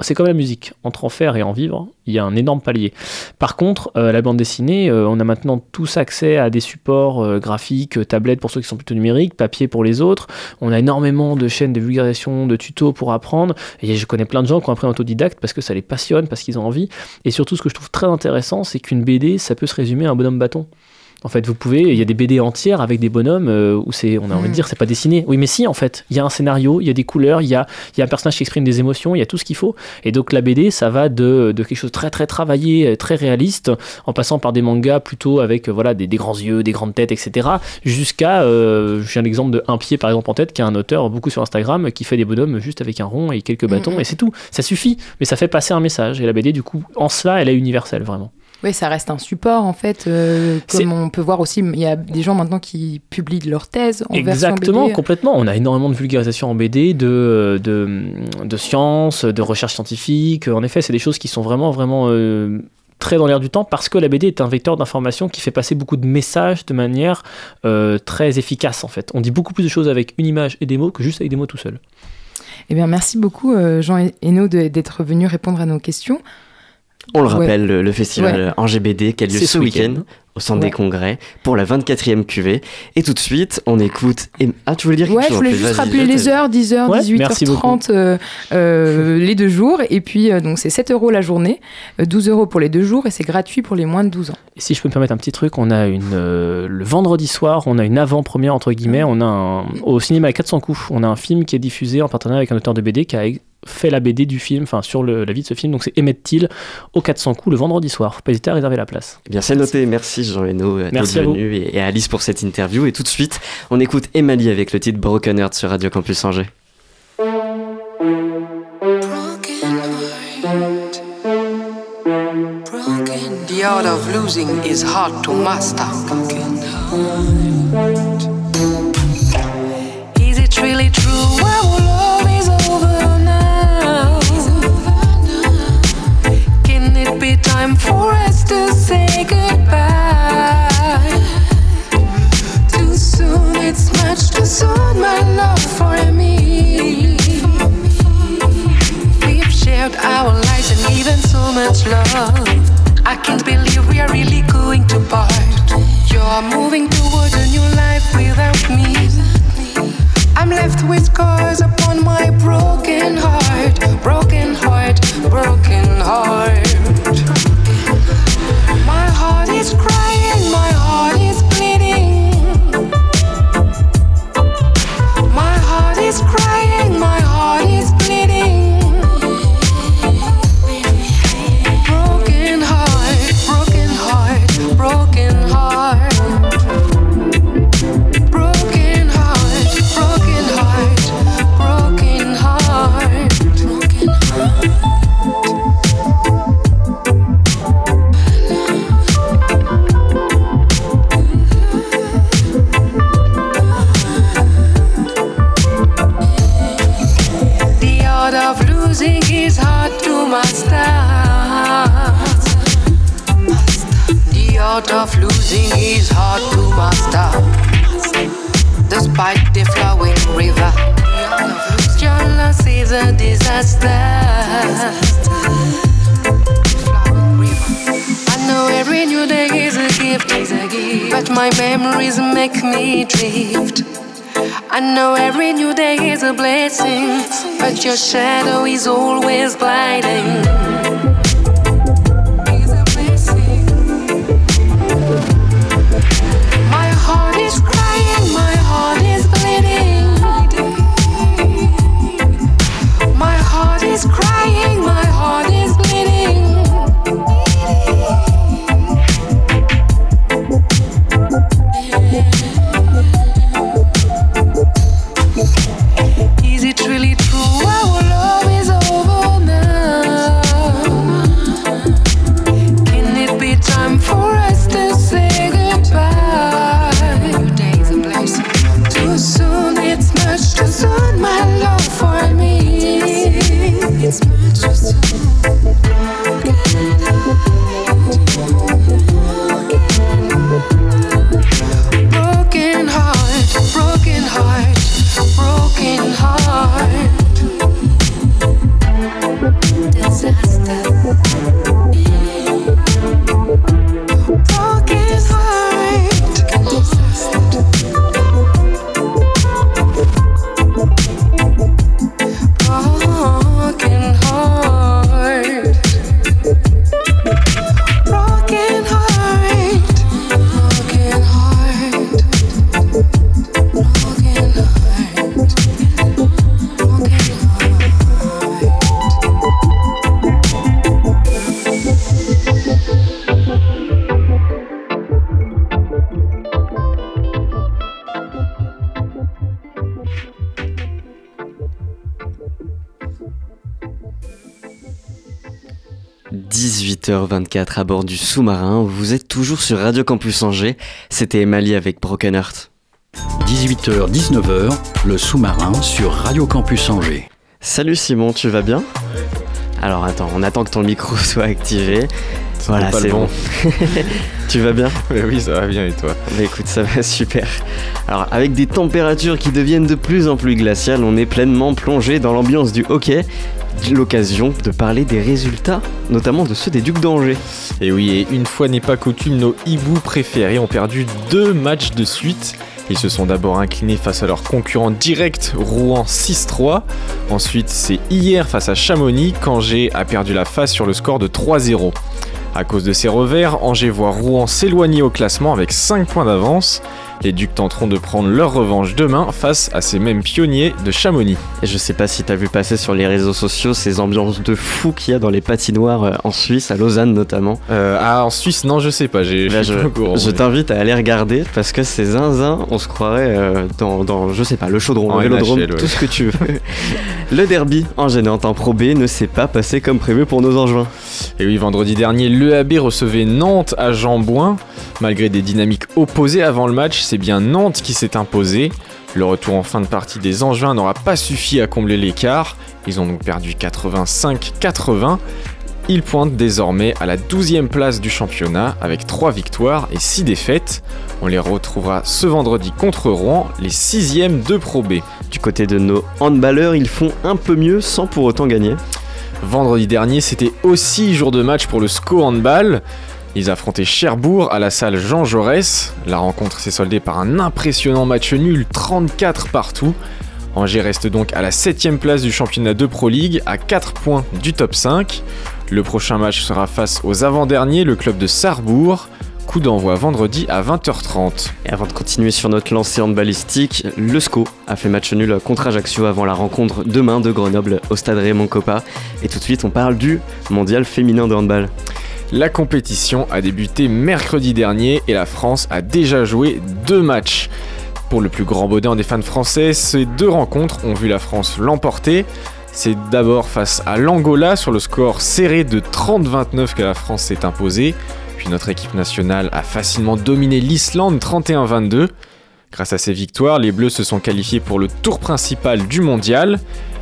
c'est comme la musique. Entre en faire et en vivre, il y a un énorme palier. Par contre, euh, la bande dessinée, euh, on a maintenant tous accès à des supports euh, graphiques, tablettes pour ceux qui sont plutôt numériques, papier pour les autres. On a énormément de chaînes de vulgarisation, de tutos pour apprendre. Et je connais plein de gens qui ont appris en autodidacte parce que ça les passionne, parce qu'ils ont envie. Et surtout, ce que je trouve très intéressant, c'est qu'une BD, ça peut se résumer à un bonhomme bâton. En fait, vous pouvez, il y a des BD entières avec des bonhommes euh, où c'est, on a envie de Mm. dire, c'est pas dessiné. Oui, mais si, en fait, il y a un scénario, il y a des couleurs, il y a, y a un personnage qui exprime des émotions, il y a tout ce qu'il faut. Et donc la BD, ça va de, de quelque chose de très très travaillé, très réaliste, en passant par des mangas plutôt avec euh, voilà des, des grands yeux, des grandes têtes, etc. Jusqu'à, euh, j'ai un exemple de un pied par exemple en tête, qui est un auteur beaucoup sur Instagram qui fait des bonhommes juste avec un rond et quelques bâtons Mhm. et c'est tout. Ça suffit, mais ça fait passer un message. Et la BD, du coup, en cela, elle est universelle vraiment. Oui, ça reste un support en fait. euh, comme on peut voir aussi, il y a des gens maintenant qui publient leurs thèses en Exactement, version BD. complètement. On a énormément de vulgarisation en BD, de, de, de sciences, de recherche scientifique. En effet, c'est des choses qui sont vraiment, vraiment euh, très dans l'air du temps parce que la BD est un vecteur d'information qui fait passer beaucoup de messages de manière euh, très efficace en fait. On dit beaucoup plus de choses avec une image et des mots que juste avec des mots tout seul. Eh bien, merci beaucoup Jean Hainaut d'être venu répondre à nos questions. On le Ouais. rappelle, le, le festival Angers BD qui a lieu ce ce week-end au centre Ouais. des congrès pour la 24e cuvée. Et tout de suite, on écoute. Em- Ah, tu voulais dire quelque Ouais, je chose voulais en juste rappeler les heures, 10h, Ouais, merci 18h30 euh, euh, les deux jours. Et puis, euh, donc c'est 7 euros la journée, euh, 12 euros pour les deux jours et c'est gratuit pour les moins de 12 ans. Et si je peux me permettre un petit truc, on a une euh, le vendredi soir, on a une avant-première entre guillemets, on a un, au cinéma à 400 coups, on a un film qui est diffusé en partenariat avec un auteur de BD qui a fait la BD du film, enfin sur le- la vie de ce film, donc c'est Emmett Till au 400 coups le vendredi soir. Faut pas hésiter à réserver la place. Eh bien, c'est noté. Merci Jean Merci d'être à vous. venu et, et à Alice pour cette interview. Et tout de suite, on écoute Emily avec le titre Broken Heart sur Radio Campus Angers. The art of losing is hard to master. Time for us to say goodbye? Too soon, it's much too soon, my love for me. We've shared our lives and given so much love. I can't believe we are really going to part. You're moving towards a new life without me. I'm left with scars upon my broken heart, broken heart, broken heart. Is hard to master. Despite the flowing river, loss is a disaster. I know every new day is a gift, but my memories make me drift. I know every new day is a blessing, but your shadow is always blinding. 18h24 à bord du sous-marin, vous êtes toujours sur Radio Campus Angers, c'était Emali avec Broken Heart. 18h-19h, le sous-marin sur Radio Campus Angers. Salut Simon, tu vas bien? Alors attends, on attend que ton micro *laughs* soit activé. Voilà, c'est bon. *laughs* tu vas bien? Oui, ça va bien et toi? Écoute, ça va super. Alors, avec des températures qui deviennent de plus en plus glaciales, on est pleinement plongé dans l'ambiance du hockey. L'occasion de parler des résultats, notamment de ceux des Ducs d'Angers. Et oui, et une fois n'est pas coutume, nos hiboux préférés ont perdu deux matchs de suite. Ils se sont d'abord inclinés face à leur concurrent direct, Rouen 6-3. Ensuite, c'est hier face à Chamonix qu'Angers a perdu la face sur le score de 3-0. À cause de ces revers, Angers voit Rouen s'éloigner au classement avec 5 points d'avance. Les Ducs tenteront de prendre leur revanche demain face à ces mêmes pionniers de Chamonix. Et je sais pas si t'as vu passer sur les réseaux sociaux ces ambiances de fou qu'il y a dans les patinoires euh, en Suisse, à Lausanne notamment. Euh, ah, en Suisse, non, je sais pas, j'ai Là, je je courant, mais- t'invite à aller regarder parce que c'est zinzin, on se croirait euh, dans, dans, je sais pas, le chaudron, En le vélodrome, NHL, ouais. tout ce que tu veux. *laughs* le derby en gênante en Pro B ne s'est pas passé comme prévu pour nos Angevins. Et oui, vendredi dernier, l'EAB recevait Nantes à Jambouin. Malgré des dynamiques opposées avant le match, c'est bien Nantes qui s'est imposé. Le retour en fin de partie des Angevins n'aura pas suffi à combler l'écart. Ils ont donc perdu 85-80. Ils pointent désormais à la 12e place du championnat avec 3 victoires et 6 défaites. On les retrouvera ce vendredi contre Rouen, les 6e de Pro B. Du côté de nos handballeurs, ils font un peu mieux sans pour autant gagner. Vendredi dernier, c'était aussi jour de match pour le SCO Handball. Ils affrontaient Cherbourg à la salle Jean Jaurès. La rencontre s'est soldée par un impressionnant match nul, 34 partout. Angers reste donc à la 7ème place du championnat de Pro League, à 4 points du top 5. Le prochain match sera face aux avant-derniers, le club de Sarrebourg. Coup d'envoi vendredi à 20h30. Et avant de continuer sur notre lancée handballistique, le SCO a fait match nul contre Ajaccio avant la rencontre demain de Grenoble au stade Raymond Coppa. Et tout de suite, on parle du mondial féminin de handball. La compétition a débuté mercredi dernier et la France a déjà joué deux matchs. Pour le plus grand bonheur des fans français, ces deux rencontres ont vu la France l'emporter. C'est d'abord face à l'Angola sur le score serré de 30-29 que la France s'est imposée. Notre équipe nationale a facilement dominé l'Islande 31-22. Grâce à ces victoires, les Bleus se sont qualifiés pour le tour principal du mondial.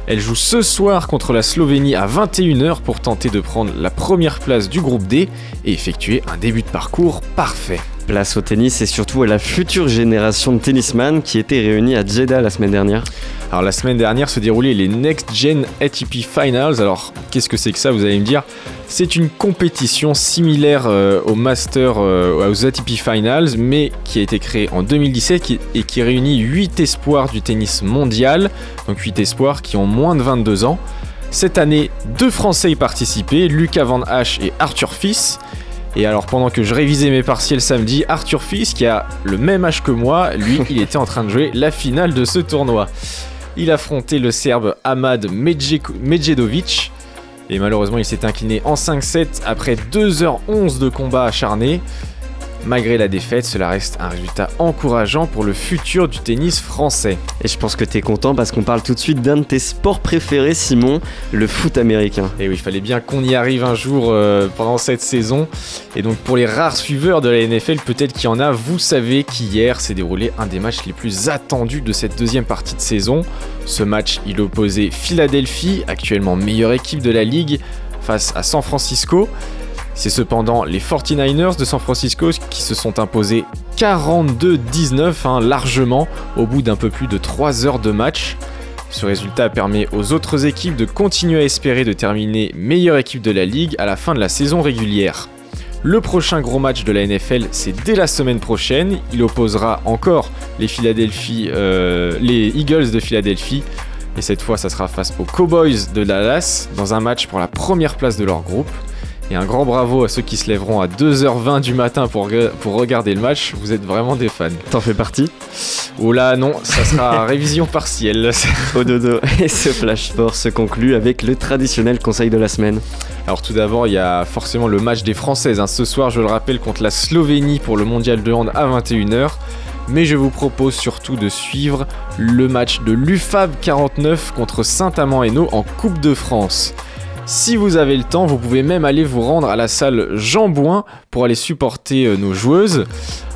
Elle joue ce soir contre la Slovénie à 21h pour tenter de prendre la première place du groupe D et effectuer un début de parcours parfait. Place au tennis et surtout à la future génération de tennisman qui était réunie à Jeddah la semaine dernière. Alors la semaine dernière se déroulaient les Next Gen ATP Finals. Alors qu'est-ce que c'est que ça vous allez me dire? C'est une compétition similaire euh, au Master, euh, aux ATP Finals, mais qui a été créée en 2017 qui- et qui réunit 8 espoirs du tennis mondial, donc 8 espoirs qui ont moins de 22 ans. Cette année, deux Français y participaient, Lucas Van Hache et Arthur Fils. Et alors pendant que je révisais mes partiels samedi, Arthur Fils, qui a le même âge que moi, lui, il était en train de jouer la finale de ce tournoi. Il affrontait le Serbe Ahmad Medjedovic. Et malheureusement, il s'est incliné en 5-7 après 2h11 de combat acharné. Malgré la défaite, cela reste un résultat encourageant pour le futur du tennis français. Et je pense que t'es content parce qu'on parle tout de suite d'un de tes sports préférés, Simon, le foot américain. Et oui, il fallait bien qu'on y arrive un jour euh, pendant cette saison. Et donc pour les rares suiveurs de la NFL, peut-être qu'il y en a, vous savez qu'hier s'est déroulé un des matchs les plus attendus de cette deuxième partie de saison. Ce match, il opposait Philadelphie, actuellement meilleure équipe de la ligue, face à San Francisco. C'est cependant les 49ers de San Francisco qui se sont imposés 42-19, hein, largement, au bout d'un peu plus de 3 heures de match. Ce résultat permet aux autres équipes de continuer à espérer de terminer meilleure équipe de la ligue à la fin de la saison régulière. Le prochain gros match de la NFL, c'est dès la semaine prochaine. Il opposera encore les, euh, les Eagles de Philadelphie. Et cette fois, ça sera face aux Cowboys de Dallas dans un match pour la première place de leur groupe. Et un grand bravo à ceux qui se lèveront à 2h20 du matin pour, pour regarder le match. Vous êtes vraiment des fans. T'en fais partie Oh là, non, ça sera *laughs* révision partielle. Au dodo. Et ce flash sport se conclut avec le traditionnel conseil de la semaine. Alors tout d'abord, il y a forcément le match des Françaises. hein. Ce soir, je le rappelle, contre la Slovénie pour le mondial de hand à 21h. Mais je vous propose surtout de suivre le match de l'UFAB 49 contre Saint-Amand-Hainaut en Coupe de France. Si vous avez le temps, vous pouvez même aller vous rendre à la salle Jean pour aller supporter euh, nos joueuses.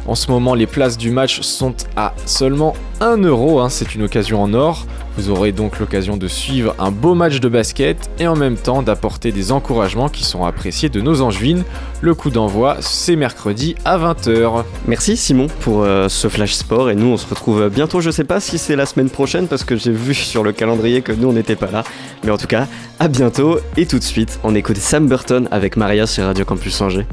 En ce moment, les places du match sont à seulement 1 euro, hein, c'est une occasion en or. Vous aurez donc l'occasion de suivre un beau match de basket et en même temps d'apporter des encouragements qui sont appréciés de nos angevines. Le coup d'envoi, c'est mercredi à 20h. Merci Simon pour euh, ce flash sport et nous on se retrouve bientôt. Je sais pas si c'est la semaine prochaine parce que j'ai vu sur le calendrier que nous on n'était pas là. Mais en tout cas, à bientôt et tout de suite on écoute Sam Burton avec Maria sur Radio Campus Angers.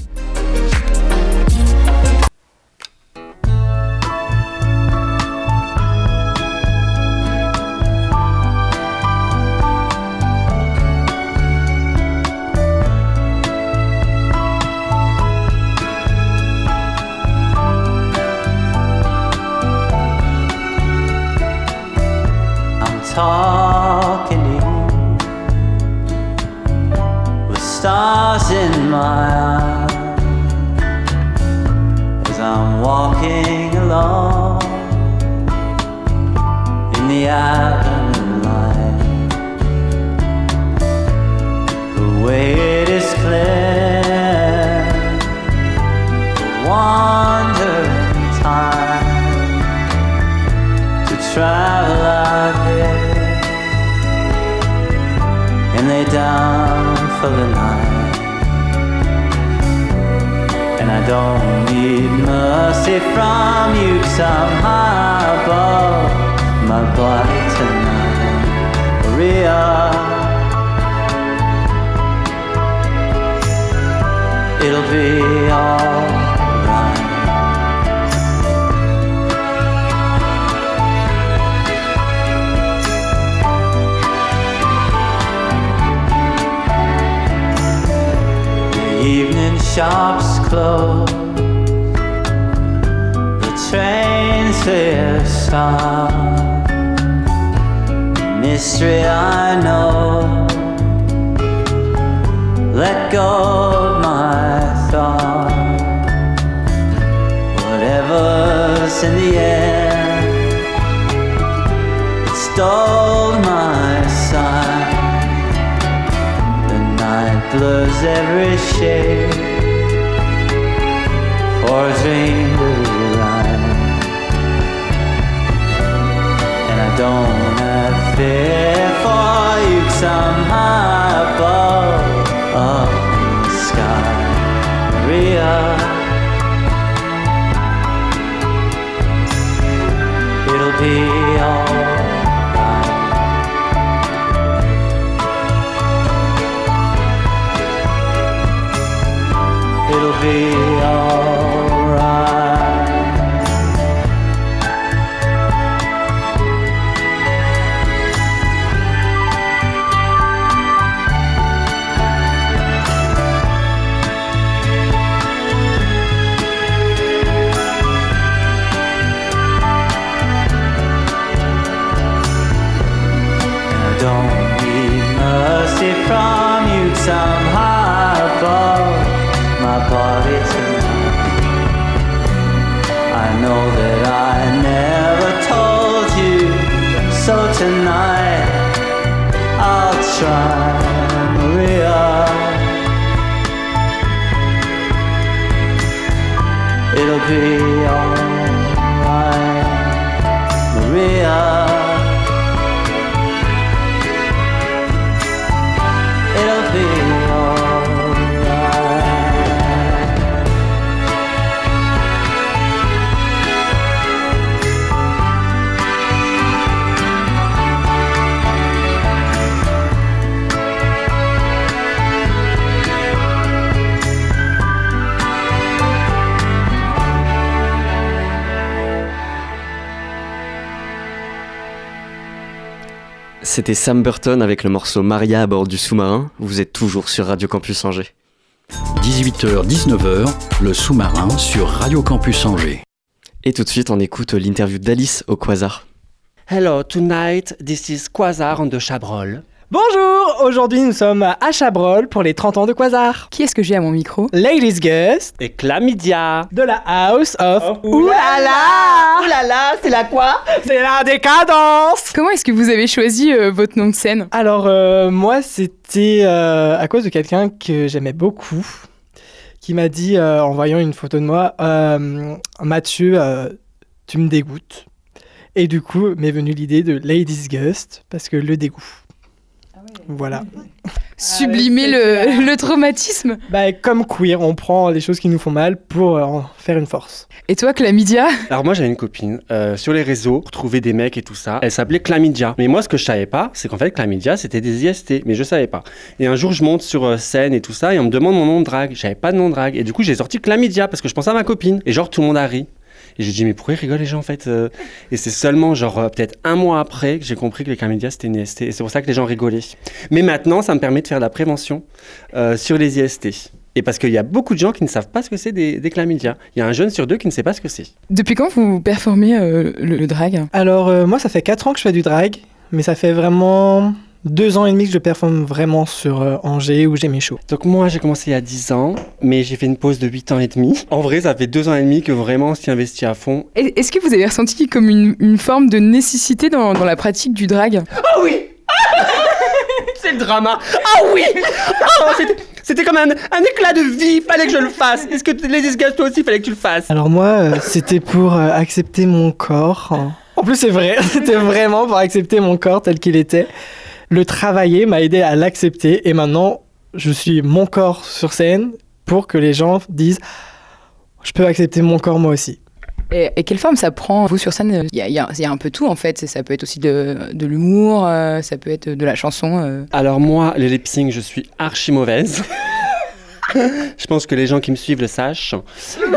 For the night. And I don't need mercy from you, cause I'm high above my body tonight. Maria. It'll be alright. Evening shops close. The trains they have stopped. Mystery I know. Let go of my thought. Whatever's in the air, stole my blurs every shade for a dream to realize. And I don't have fear for you, cause above up in the sky. Maria. It'll be C'était Sam Burton avec le morceau Maria à bord du sous-marin. Vous êtes toujours sur Radio Campus Angers. 18h-19h, le sous-marin sur Radio Campus Angers. Et tout de suite, on écoute l'interview d'Alice au Quasar. Hello, tonight this is Quasar on the Chabrol. Bonjour, aujourd'hui nous sommes à Chabrol pour les 30 ans de Quasar. Qui est-ce que j'ai à mon micro Ladies Guest Et Chlamydia de la House of Oulala Oulala, c'est la quoi C'est la décadence Comment est-ce que vous avez choisi euh, votre nom de scène Alors euh, moi c'était euh, à cause de quelqu'un que j'aimais beaucoup qui m'a dit euh, en voyant une photo de moi euh, Mathieu euh, tu me dégoûtes. Et du coup m'est venue l'idée de Ladies Gust parce que le dégoût. Voilà. Sublimer le, le traumatisme Bah, comme queer, on prend les choses qui nous font mal pour euh, en faire une force. Et toi, Chlamydia Alors moi j'avais une copine euh, sur les réseaux pour trouver des mecs et tout ça. Elle s'appelait Chlamydia. Mais moi ce que je savais pas, c'est qu'en fait Chlamydia c'était des IST, mais je savais pas. Et un jour je monte sur euh, scène et tout ça et on me demande mon nom de drague. J'avais pas de nom de drague et du coup j'ai sorti Chlamydia parce que je pensais à ma copine. Et genre tout le monde a ri. Et j'ai dit mais pourquoi ils rigolent les gens en fait euh? Et c'est seulement genre euh, peut-être un mois après que j'ai compris que les chlamydia c'était une IST. Et c'est pour ça que les gens rigolaient. Mais maintenant ça me permet de faire de la prévention euh, sur les IST. Et parce qu'il y a beaucoup de gens qui ne savent pas ce que c'est des, des chlamydia. Il y a un jeune sur deux qui ne sait pas ce que c'est. Depuis quand vous performez euh, le, le drag? Alors euh, moi ça fait 4 ans que je fais du drag, mais ça fait vraiment 2 ans et demi que je performe vraiment sur euh, Angers où j'ai mes shows. Donc moi j'ai commencé il y a 10 ans, mais j'ai fait une pause de 8 ans et demi. En vrai ça fait 2 ans et demi que vraiment on s'y investit à fond. Est-ce que vous avez ressenti comme une, une forme de nécessité dans, dans la pratique du drag? Ah oui *laughs* C'est le drama Ah oui Ah, c'était- comme un, un éclat de vie, fallait que je le fasse. Est-ce que les disgages toi aussi, fallait que tu le fasses? Alors moi euh, c'était pour euh, accepter mon corps. En plus c'est vrai, *laughs* c'était vraiment pour accepter mon corps tel qu'il était. Le travailler m'a aidé à l'accepter et maintenant je suis mon corps sur scène pour que les gens disent je peux accepter mon corps moi aussi. et, et quelle forme ça prend, vous, sur scène? Il y a, y y un peu tout, en fait. Ça peut être aussi de, de l'humour, euh, ça peut être de la chanson. euh. Alors moi, les lip sync, je suis archi mauvaise. *laughs* je pense que les gens qui me suivent le sachent. Euh,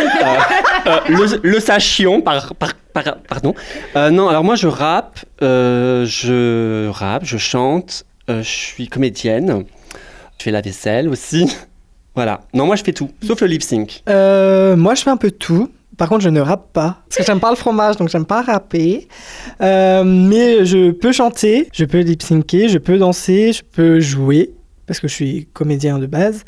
euh, le, le sachions, par, par- par- pardon. Euh, non, alors moi je rappe, euh, je rappe, je chante, euh, je suis comédienne, je fais la vaisselle aussi. *laughs* Voilà. Non, moi je fais tout, sauf le lip sync. Euh, moi, je fais un peu tout. Par contre, je ne rappe pas. Parce que j'aime pas le fromage, donc j'aime pas rapper. Euh, mais je peux chanter, je peux lip-syncer, je peux danser, je peux jouer. Parce que je suis comédien de base.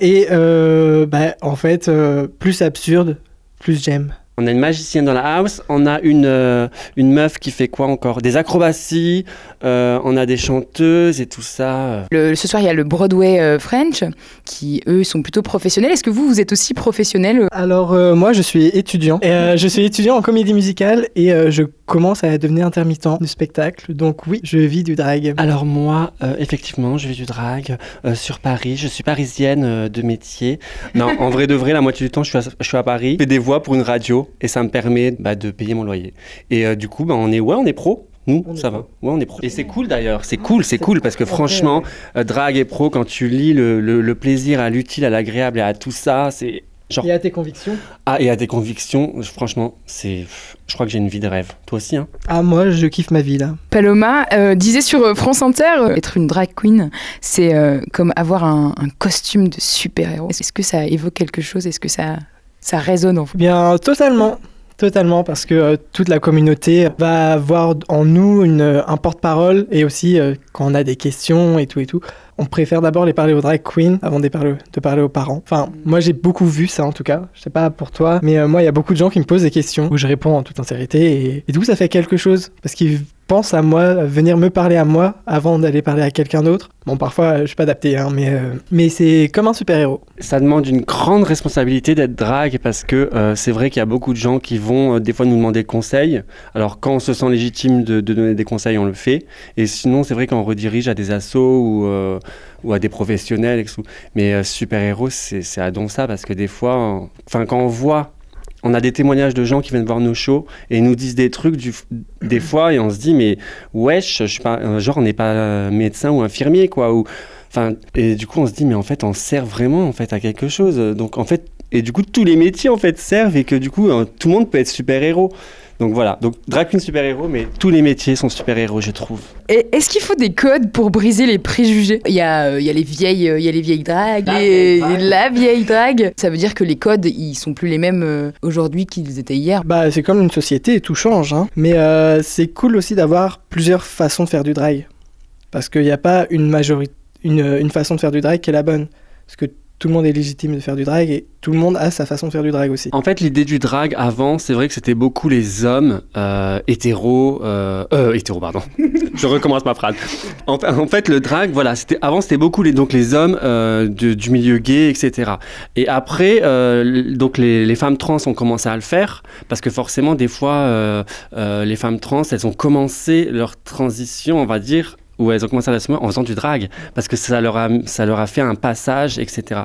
Et euh, bah, en fait, euh, plus absurde, plus j'aime. On a une magicienne dans la house, on a une, euh, une meuf qui fait quoi encore? Des acrobaties, euh, on a des chanteuses et tout ça. Le- ce soir, il y a le Broadway euh, French, qui, eux, sont plutôt professionnels. Est-ce que vous, vous êtes aussi professionnel Alors, euh, moi, je suis étudiant. Et, euh, je suis étudiant en comédie musicale et euh, je commence à devenir intermittent du spectacle. Donc, oui, je vis du drag. Alors moi, euh, effectivement, je vis du drag euh, sur Paris. Je suis parisienne euh, de métier. Non, en vrai de vrai, la moitié du temps, je suis à, je suis à Paris. Je fais des voix pour une radio et ça me permet bah, de payer mon loyer. Et euh, du coup, bah, on est ouais, on est pro. Nous, ça va. Ouais, on est pro. Et c'est cool d'ailleurs. C'est cool, c'est cool parce que franchement, euh, drag et pro, quand tu lis le, le- le plaisir à l'utile, à l'agréable et à tout ça, c'est genre Et à tes convictions? Ah et à tes convictions. Franchement, c'est. Je crois que j'ai une vie de rêve. Toi aussi, hein? Ah, moi, je kiffe ma vie, là. Paloma euh, disait sur euh, France Inter, euh, être une drag queen, c'est euh, comme avoir un, un costume de super-héros. Est-ce que ça évoque quelque chose? Est-ce que ça, ça résonne en vous? Bien, totalement. Totalement, parce que euh, toute la communauté va avoir en nous une, euh, un porte-parole et aussi euh, quand on a des questions et tout et tout, on préfère d'abord les parler aux drag queens avant de parler, de parler aux parents. Enfin, moi j'ai beaucoup vu ça en tout cas. Je sais pas pour toi, mais euh, moi il y a beaucoup de gens qui me posent des questions où je réponds en toute sincérité et, et du coup ça fait quelque chose? Parce qu'ils pensent à moi, venir me parler à moi avant d'aller parler à quelqu'un d'autre. Bon, parfois je suis pas adapté, hein, mais, euh, mais c'est comme un super-héros. Ça demande une grande responsabilité d'être drague parce que euh, c'est vrai qu'il y a beaucoup de gens qui vont euh, des fois nous demander conseil. Alors quand on se sent légitime de, donner des conseils, on le fait. Et sinon, c'est vrai qu'on redirige à des assos ou, ou à des professionnels. et tout. Mais super-héros, c'est à don ça parce que des fois, enfin quand on voit on a des témoignages de gens qui viennent voir nos shows et nous disent des trucs du, des *clears throat* fois et on se dit mais wesh, je suis pas, euh, genre on n'est pas euh, médecin ou infirmier quoi ou enfin et du coup on se dit mais en fait on sert vraiment en fait à quelque chose. Donc en fait et du coup tous les métiers en fait servent et que du coup euh, tout le monde peut être super héros donc voilà donc drag queen super héros mais tous les métiers sont super héros je trouve Et Est-ce qu'il faut des codes pour briser les préjugés? Il y a, euh, il y a les vieilles, euh, il y a les vieilles dragues, et la vieille drague. Ça veut dire que les codes, ils sont plus les mêmes euh, aujourd'hui qu'ils étaient hier. Bah, c'est comme une société, tout change. Hein. Mais euh, c'est cool aussi d'avoir plusieurs façons de faire du drag. Parce qu'il n'y a pas une, majorité, une, une façon de faire du drag qui est la bonne. Parce que tout le monde est légitime de faire du drag et tout le monde a sa façon de faire du drag aussi. En fait, l'idée du drag avant, c'est vrai que c'était beaucoup les hommes euh, hétéros. Euh, euh, hétéros, pardon. *laughs* Je recommence ma phrase. En, fa- en fait, le drag, voilà, c'était avant, c'était beaucoup les donc les hommes euh, du milieu gay, etc. Et après, donc les, femmes trans ont commencé à le faire parce que forcément, des fois, les femmes trans, elles ont commencé leur transition, on va dire. Où elles ont commencé à l'assumer en faisant du drag, parce que ça leur a, ça leur a fait un passage, etc.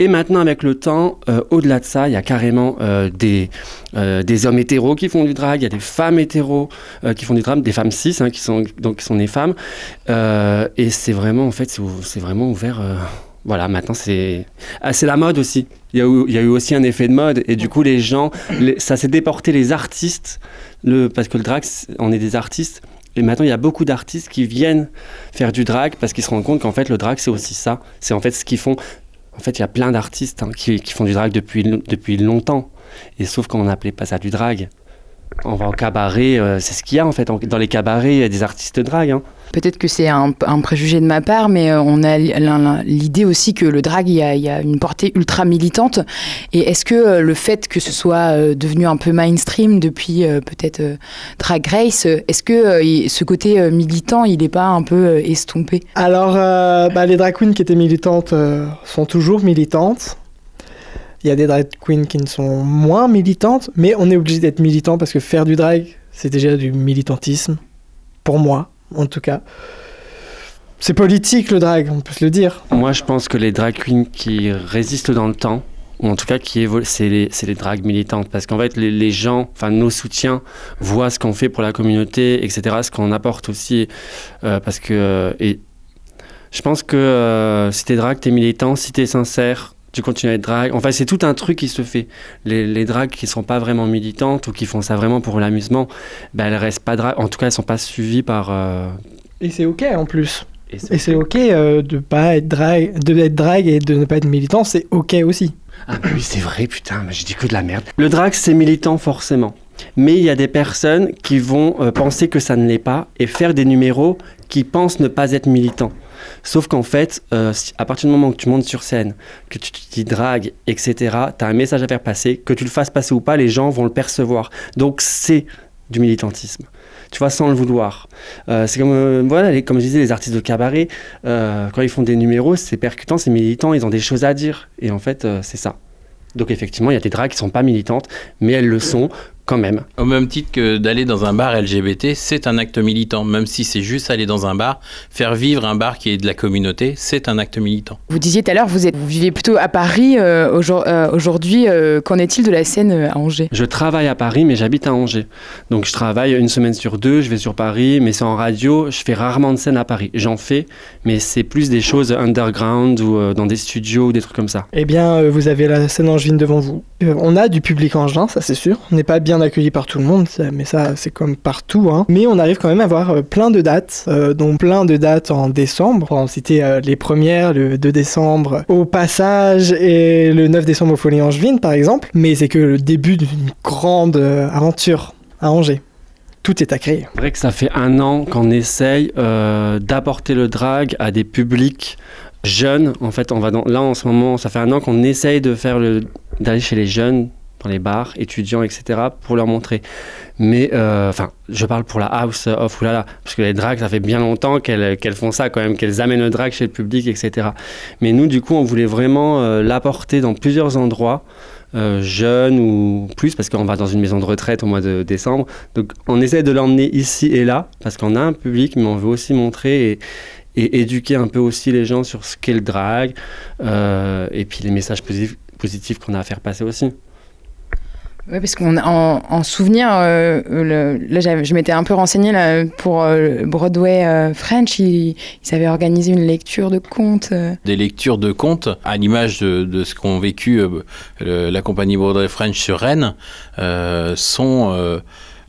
Et maintenant, avec le temps, euh, au-delà de ça, il y a carrément euh, des, euh, des hommes hétéros qui font du drag, il y a des femmes hétéros qui font du drag, des femmes cis hein, qui, sont, donc, qui sont des femmes. Et c'est vraiment, en fait, c'est vraiment ouvert. voilà, maintenant, c'est ah, la mode aussi. Il y, a eu, il y a eu aussi un effet de mode. Et du coup, les gens, ça s'est déporté les artistes, parce que le drag, on est des artistes. Et maintenant, il y a beaucoup d'artistes qui viennent faire du drag parce qu'ils se rendent compte qu'en fait, le drag, c'est aussi ça. C'est en fait ce qu'ils font. En fait, il y a plein d'artistes hein, qui, font du drag depuis, depuis longtemps. Et sauf qu'on n'appelait pas ça du drag. On va au cabaret, euh, c'est ce qu'il y a en fait. En- Dans les cabarets, il y a des artistes drag. hein. Peut-être que c'est un, préjugé de ma part, mais euh, on a l'idée aussi que le drag, il y a, une portée ultra militante. Et est-ce que euh, le fait que ce soit euh, devenu un peu mainstream depuis peut-être Drag Race, est-ce que ce côté militant, il n'est pas un peu estompé? Alors, bah, les drag queens qui étaient militantes sont toujours militantes. Il y a des drag queens qui ne sont moins militantes, mais on est obligé d'être militant parce que faire du drag, c'est déjà du militantisme. Pour moi, en tout cas. C'est politique le drag, on peut se le dire. Moi, je pense que les drag queens qui résistent dans le temps, ou en tout cas qui évoluent, c'est les, les drags militantes. Parce qu'en fait, les, les gens, enfin nos soutiens, voient ce qu'on fait pour la communauté, etc., ce qu'on apporte aussi. euh, parce que. euh, et je pense que euh, si t'es drag, t'es militant, si t'es sincère, tu continues à être drag. Enfin, c'est tout un truc qui se fait. Les, les drags qui sont pas vraiment militantes ou qui font ça vraiment pour l'amusement, ben, elles restent pas drag. En tout cas, elles sont pas suivies par. euh, Et c'est ok en plus. et c'est- ok euh, de pas être drag, de être drag et de ne pas être militant, c'est ok aussi. Ah bah oui, c'est vrai, putain, mais j'ai dit que de la merde. Le drag, c'est militant forcément. Mais il y a des personnes qui vont euh, penser que ça ne l'est pas et faire des numéros qui pensent ne pas être militants. Sauf qu'en fait, euh, à partir du moment où tu montes sur scène, que tu te dis drague, etc., tu as un message à faire passer, que tu le fasses passer ou pas, les gens vont le percevoir. Donc c'est du militantisme. Tu vois, sans le vouloir. Euh, c'est comme, euh, comme je disais, les artistes de cabaret, quand ils font des numéros, c'est percutant, c'est militant, ils ont des choses à dire. Et en fait, c'est ça. Donc effectivement, il y a des drags qui sont pas militantes, mais elles le sont quand même. Au même titre que d'aller dans un bar LGBT, c'est un acte militant. Même si c'est juste aller dans un bar, faire vivre un bar qui est de la communauté, c'est un acte militant. Vous disiez tout à l'heure, vous, êtes, vous vivez plutôt à Paris. euh, euh, Aujourd'hui, euh, qu'en est-il de la scène à Angers? Je travaille à Paris, mais j'habite à Angers. Donc je travaille une semaine sur deux, je vais sur Paris, mais c'est en radio. Je fais rarement de scène à Paris. J'en fais, mais c'est plus des choses underground ou euh, dans des studios ou des trucs comme ça. Eh bien, euh, vous avez la scène angevine devant vous. Euh, on a du public angevin, ça c'est sûr. On n'est pas bien accueilli par tout le monde, mais ça c'est comme partout. hein. Mais on arrive quand même à avoir euh, plein de dates, euh, dont plein de dates en décembre. On citait euh, les premières, le 2 décembre au Passage et le 9 décembre au Folie Angevine par exemple. Mais c'est que le début d'une grande aventure à Angers. Tout est à créer. C'est vrai que ça fait un an qu'on essaye d'apporter le drag à des publics jeunes. En fait, on va dans, là en ce moment, ça fait un an qu'on essaye de faire le, d'aller chez les jeunes dans les bars, étudiants, etc., pour leur montrer. Mais, euh, enfin, je parle pour la house of oulala, parce que les drags, ça fait bien longtemps qu'elles qu'elles font ça quand même, qu'elles amènent le drag chez le public, etc. Mais nous, du coup, on voulait vraiment euh, l'apporter dans plusieurs endroits, euh, jeunes ou plus, parce qu'on va dans une maison de retraite au mois de décembre. Donc, on essaie de l'emmener ici et là, parce qu'on a un public, mais on veut aussi montrer et, et éduquer un peu aussi les gens sur ce qu'est le drag, euh, et puis les messages positifs, positifs qu'on a à faire passer aussi. Oui, parce qu'en en, en souvenir, euh, le- là je m'étais un peu renseignée là, pour euh, Broadway euh, French, ils, ils avaient organisé une lecture de contes. euh. Des lectures de contes, à l'image de, de ce qu'ont vécu euh, le- la compagnie Broadway French sur Rennes, euh, sont euh,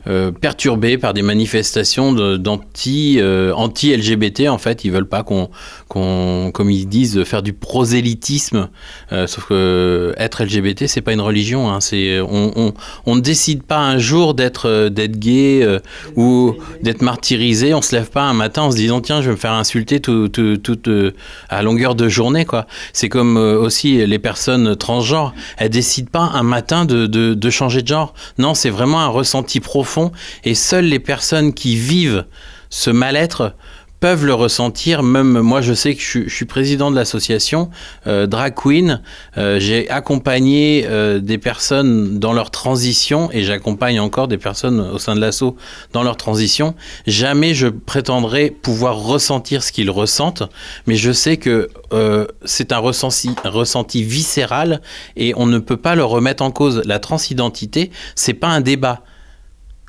euh, perturbés par des manifestations de- d'anti euh, anti-LGBT. En fait, ils veulent pas qu'on, comme ils disent, faire du prosélytisme. Euh, sauf que être LGBT, c'est pas une religion. Hein. C'est on, ne décide pas un jour d'être euh, gay euh, ou d'être martyrisé. On se lève pas un matin en se disant tiens, je vais me faire insulter tout, tout, tout, euh, à longueur de journée. C'est comme euh, aussi les personnes transgenres. Elles décident pas un matin de, de changer de genre. Non, c'est vraiment un ressenti profond. Et seules les personnes qui vivent ce mal-être peuvent le ressentir. Même moi, je sais que je, suis- je suis président de l'association euh, Drag Queen. Euh, j'ai accompagné euh, des personnes dans leur transition et j'accompagne encore des personnes au sein de l'asso dans leur transition. Jamais je prétendrai pouvoir ressentir ce qu'ils ressentent, mais je sais que euh, c'est un ressenti, un ressenti viscéral et on ne peut pas le remettre en cause. La transidentité, c'est pas un débat.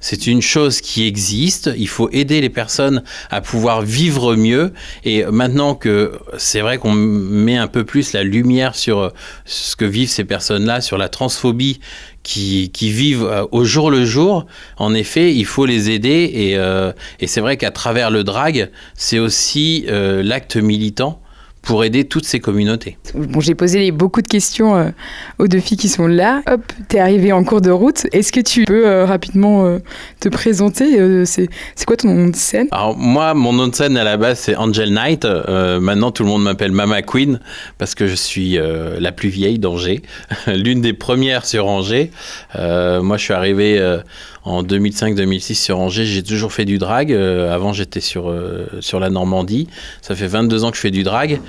C'est une chose qui existe. Il faut aider les personnes à pouvoir vivre mieux. Et maintenant que c'est vrai qu'on met un peu plus la lumière sur euh, ce que vivent ces personnes-là, sur la transphobie qui, qui vivent euh, au jour le jour, en effet, il faut les aider. Et, euh, c'est vrai qu'à travers le drag, c'est aussi l'acte militant pour aider toutes ces communautés. Bon, j'ai posé beaucoup de questions euh, aux deux filles qui sont là. Hop, t'es arrivé en cours de route. Est-ce que tu peux euh, rapidement euh, te présenter C'est quoi ton nom de scène? Alors moi, mon nom de scène à la base c'est Angel Knight. Maintenant, tout le monde m'appelle Mama Queen parce que je suis la plus vieille d'Angers, *laughs* l'une des premières sur Angers. Moi, je suis arrivé en 2005-2006 sur Angers. J'ai toujours fait du drag. Euh, avant, j'étais sur euh, sur la Normandie. Ça fait 22 ans que je fais du drag.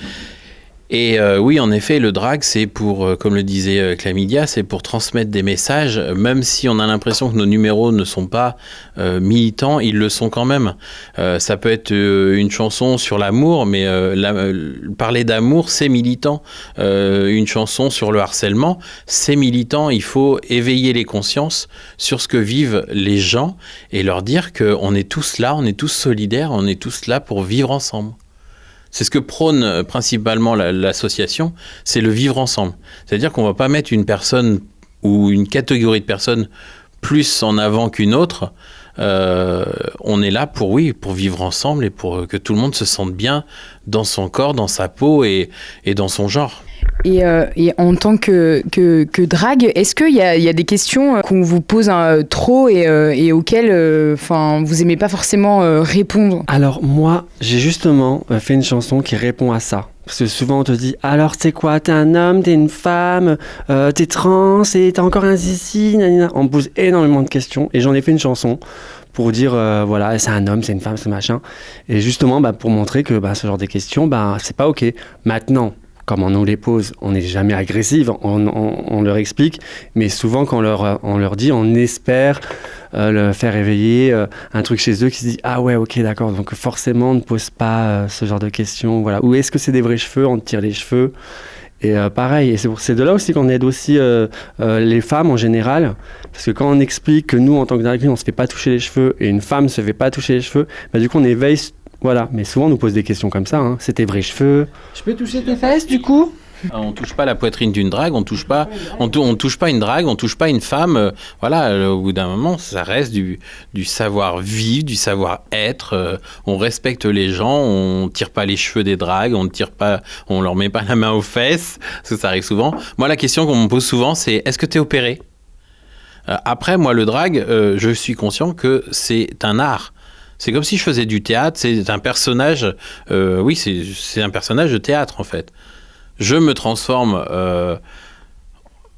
Et euh, oui, en effet, le drag, c'est pour, euh, comme le disait euh, Chlamydia, c'est pour transmettre des messages, même si on a l'impression que nos numéros ne sont pas militants, ils le sont quand même. Ça peut être une chanson sur l'amour, mais parler d'amour, c'est militant. Une chanson sur le harcèlement, c'est militant. Il faut éveiller les consciences sur ce que vivent les gens et leur dire qu'on est tous là, on est tous solidaires, on est tous là pour vivre ensemble. C'est ce que prône euh, principalement la- l'association, c'est le vivre ensemble. C'est-à-dire qu'on va pas mettre une personne ou une catégorie de personnes plus en avant qu'une autre. Euh, on est là pour oui, pour vivre ensemble et pour euh, que tout le monde se sente bien dans son corps, dans sa peau et dans son genre. Et, euh, et en tant que, que, que drague, est-ce qu'il y a, des questions euh, qu'on vous pose euh, trop et, auxquelles vous aimez pas forcément répondre? Alors moi, j'ai justement fait une chanson qui répond à ça. Parce que souvent on te dit alors c'est quoi? T'es un homme, t'es une femme, t'es trans et t'as encore un zizi nanana. On me pose énormément de questions et j'en ai fait une chanson pour dire voilà c'est un homme, c'est une femme, c'est machin. Et justement bah, pour montrer que bah, ce genre de questions bah, c'est pas ok. Maintenant comme on nous les pose, on n'est jamais agressive, on, on- leur explique, mais souvent quand on leur, on leur dit, on espère euh, le faire éveiller euh, un truc chez eux qui se dit ah ouais ok d'accord donc forcément on ne pose pas euh, ce genre de questions voilà. Ou est-ce que c'est des vrais cheveux on tire les cheveux et pareil et c'est pour c'est de là aussi qu'on aide aussi les femmes en général parce que quand on explique que nous en tant que drag queen on se fait pas toucher les cheveux et une femme se fait pas toucher les cheveux bah, du coup on éveille voilà mais souvent on nous pose des questions comme ça hein. c'est tes vrais cheveux Je peux toucher tes fesses du coup? Euh, On touche pas la poitrine d'une drague, on touche pas, on, tou- on touche pas une drague, on touche pas une femme. euh, voilà, euh, au bout d'un moment, ça reste du, du savoir vivre, du savoir être. euh, on respecte les gens, on tire pas les cheveux des dragues, on ne tire pas, on leur met pas la main aux fesses, parce que ça arrive souvent. Moi, la question qu'on me pose souvent, c'est est-ce que tu es opéré? Euh, Après, moi, le drag, euh, je suis conscient que c'est un art. C'est comme si je faisais du théâtre, c'est un personnage, euh, oui, c'est un personnage de théâtre en fait je me transforme euh,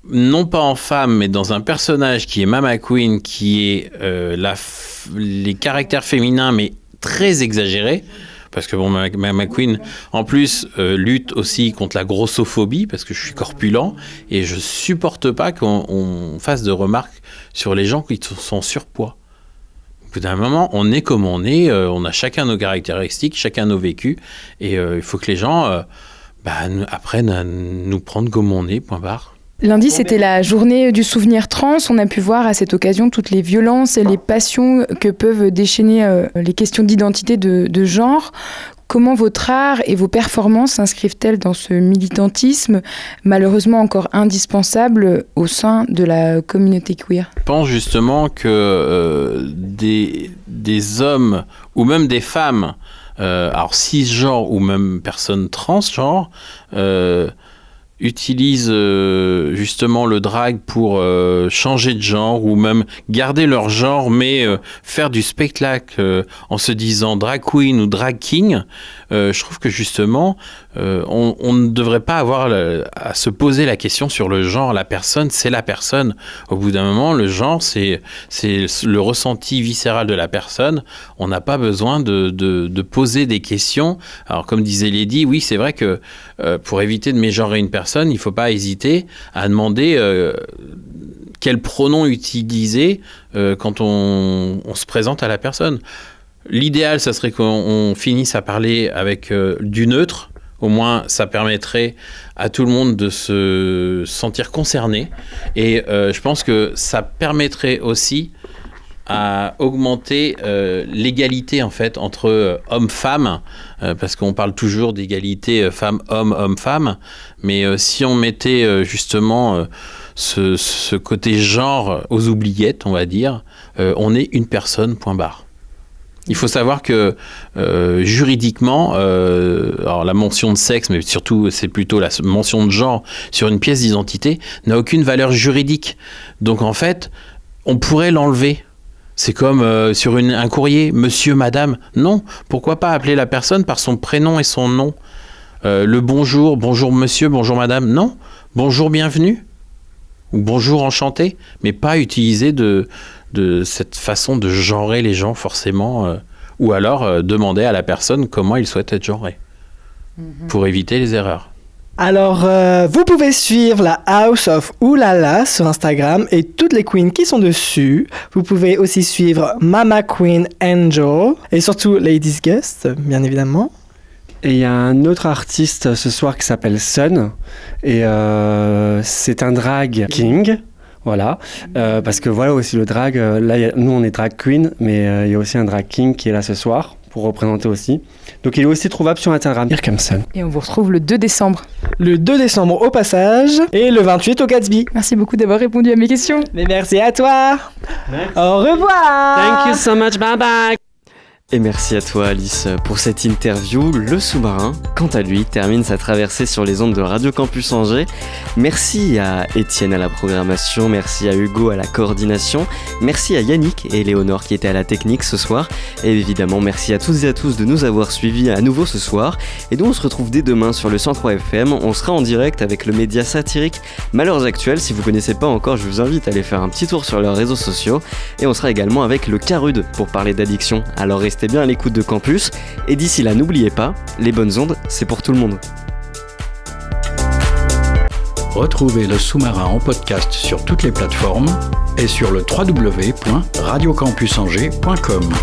non pas en femme, mais dans un personnage qui est Mama Queen, qui est euh, les caractères féminins, mais très exagérés. Parce que bon, Mama Queen, en plus, lutte aussi contre la grossophobie, parce que je suis corpulent, et je supporte pas qu'on on fasse de remarques sur les gens qui sont surpoids. Au bout d'un moment, on est comme on est, euh, on a chacun nos caractéristiques, chacun nos vécus, et euh, il faut que les gens euh, bah, apprennent à nous prendre comme on est, point barre. Lundi, c'était la journée du souvenir trans. On a pu voir à cette occasion toutes les violences et les passions que peuvent déchaîner les questions d'identité de, de genre. Comment votre art et vos performances s'inscrivent-elles dans ce militantisme malheureusement encore indispensable au sein de la communauté queer? Je pense justement que euh, des, des hommes ou même des femmes, euh, alors cisgenres ou même personnes transgenres, euh, utilisent euh, justement le drag pour euh, changer de genre ou même garder leur genre mais euh, faire du spectacle en se disant drag queen ou drag king, je trouve que justement euh, on, ne devrait pas avoir à se poser la question sur le genre. La personne, c'est la personne. Au bout d'un moment, le genre, c'est le ressenti viscéral de la personne. On n'a pas besoin de, de, poser des questions. Alors, comme disait Lady, oui, c'est vrai que euh, pour éviter de mégenrer une personne, il ne faut pas hésiter à demander euh, quel pronom utiliser quand on, se présente à la personne. L'idéal, ça serait qu'on on finisse à parler avec du neutre. Au moins, ça permettrait à tout le monde de se sentir concerné. Et euh, je pense que ça permettrait aussi à augmenter euh, l'égalité en fait entre euh, hommes-femmes, parce qu'on parle toujours d'égalité femmes-hommes, hommes-femmes, mais si on mettait justement ce, ce côté genre aux oubliettes, on va dire, on est une personne, point barre. Il faut savoir que euh, juridiquement, euh, la mention de sexe, mais surtout c'est plutôt la mention de genre sur une pièce d'identité, n'a aucune valeur juridique. Donc en fait, on pourrait l'enlever. C'est comme euh, sur un courrier, monsieur, madame. Non, pourquoi pas appeler la personne par son prénom et son nom? Le bonjour, bonjour monsieur, bonjour madame. Non, bonjour, bienvenue. Ou bonjour, enchanté. Mais pas utiliser de, de cette façon de genrer les gens forcément. euh, ou alors euh, demander à la personne comment il souhaite être genré. Pour éviter les erreurs. Alors, euh, vous pouvez suivre la House of Oulala sur Instagram et toutes les queens qui sont dessus. Vous pouvez aussi suivre Mama Queen Angel et surtout Ladies Guest, bien évidemment. Et il y a un autre artiste ce soir qui s'appelle Sun. Et euh, c'est un drag king. Voilà. Euh, parce que voilà aussi le drag. euh, là, a- nous, on est drag queen, mais euh, il y a aussi un drag king qui est là ce soir pour représenter aussi. Donc il est aussi trouvable sur Instagram. Sun. Et on vous retrouve le 2 décembre. Le 2 décembre au passage et le 28 au Gatsby. Merci beaucoup d'avoir répondu à mes questions. Mais merci à toi. Au revoir. Thank you so much. Bye bye. Et merci à toi Alice pour cette interview. Le sous-marin, quant à lui, termine sa traversée sur les ondes de Radio Campus Angers. Merci à Étienne à la programmation, merci à Hugo à la coordination, merci à Yannick et Léonore qui étaient à la technique ce soir. Et évidemment, merci à toutes et à tous de nous avoir suivis à nouveau ce soir. Et nous, on se retrouve dès demain sur le 103 FM. On sera en direct avec le média satirique Malheurs Actuels. Si vous connaissez pas encore, je vous invite à aller faire un petit tour sur leurs réseaux sociaux. Et on sera également avec le Carude pour parler d'addiction. Alors bien à l'écoute de Campus. Et d'ici là, n'oubliez pas, les bonnes ondes, c'est pour tout le monde. Retrouvez le sous-marin en podcast sur toutes les plateformes et sur le www.radiocampusangers.com.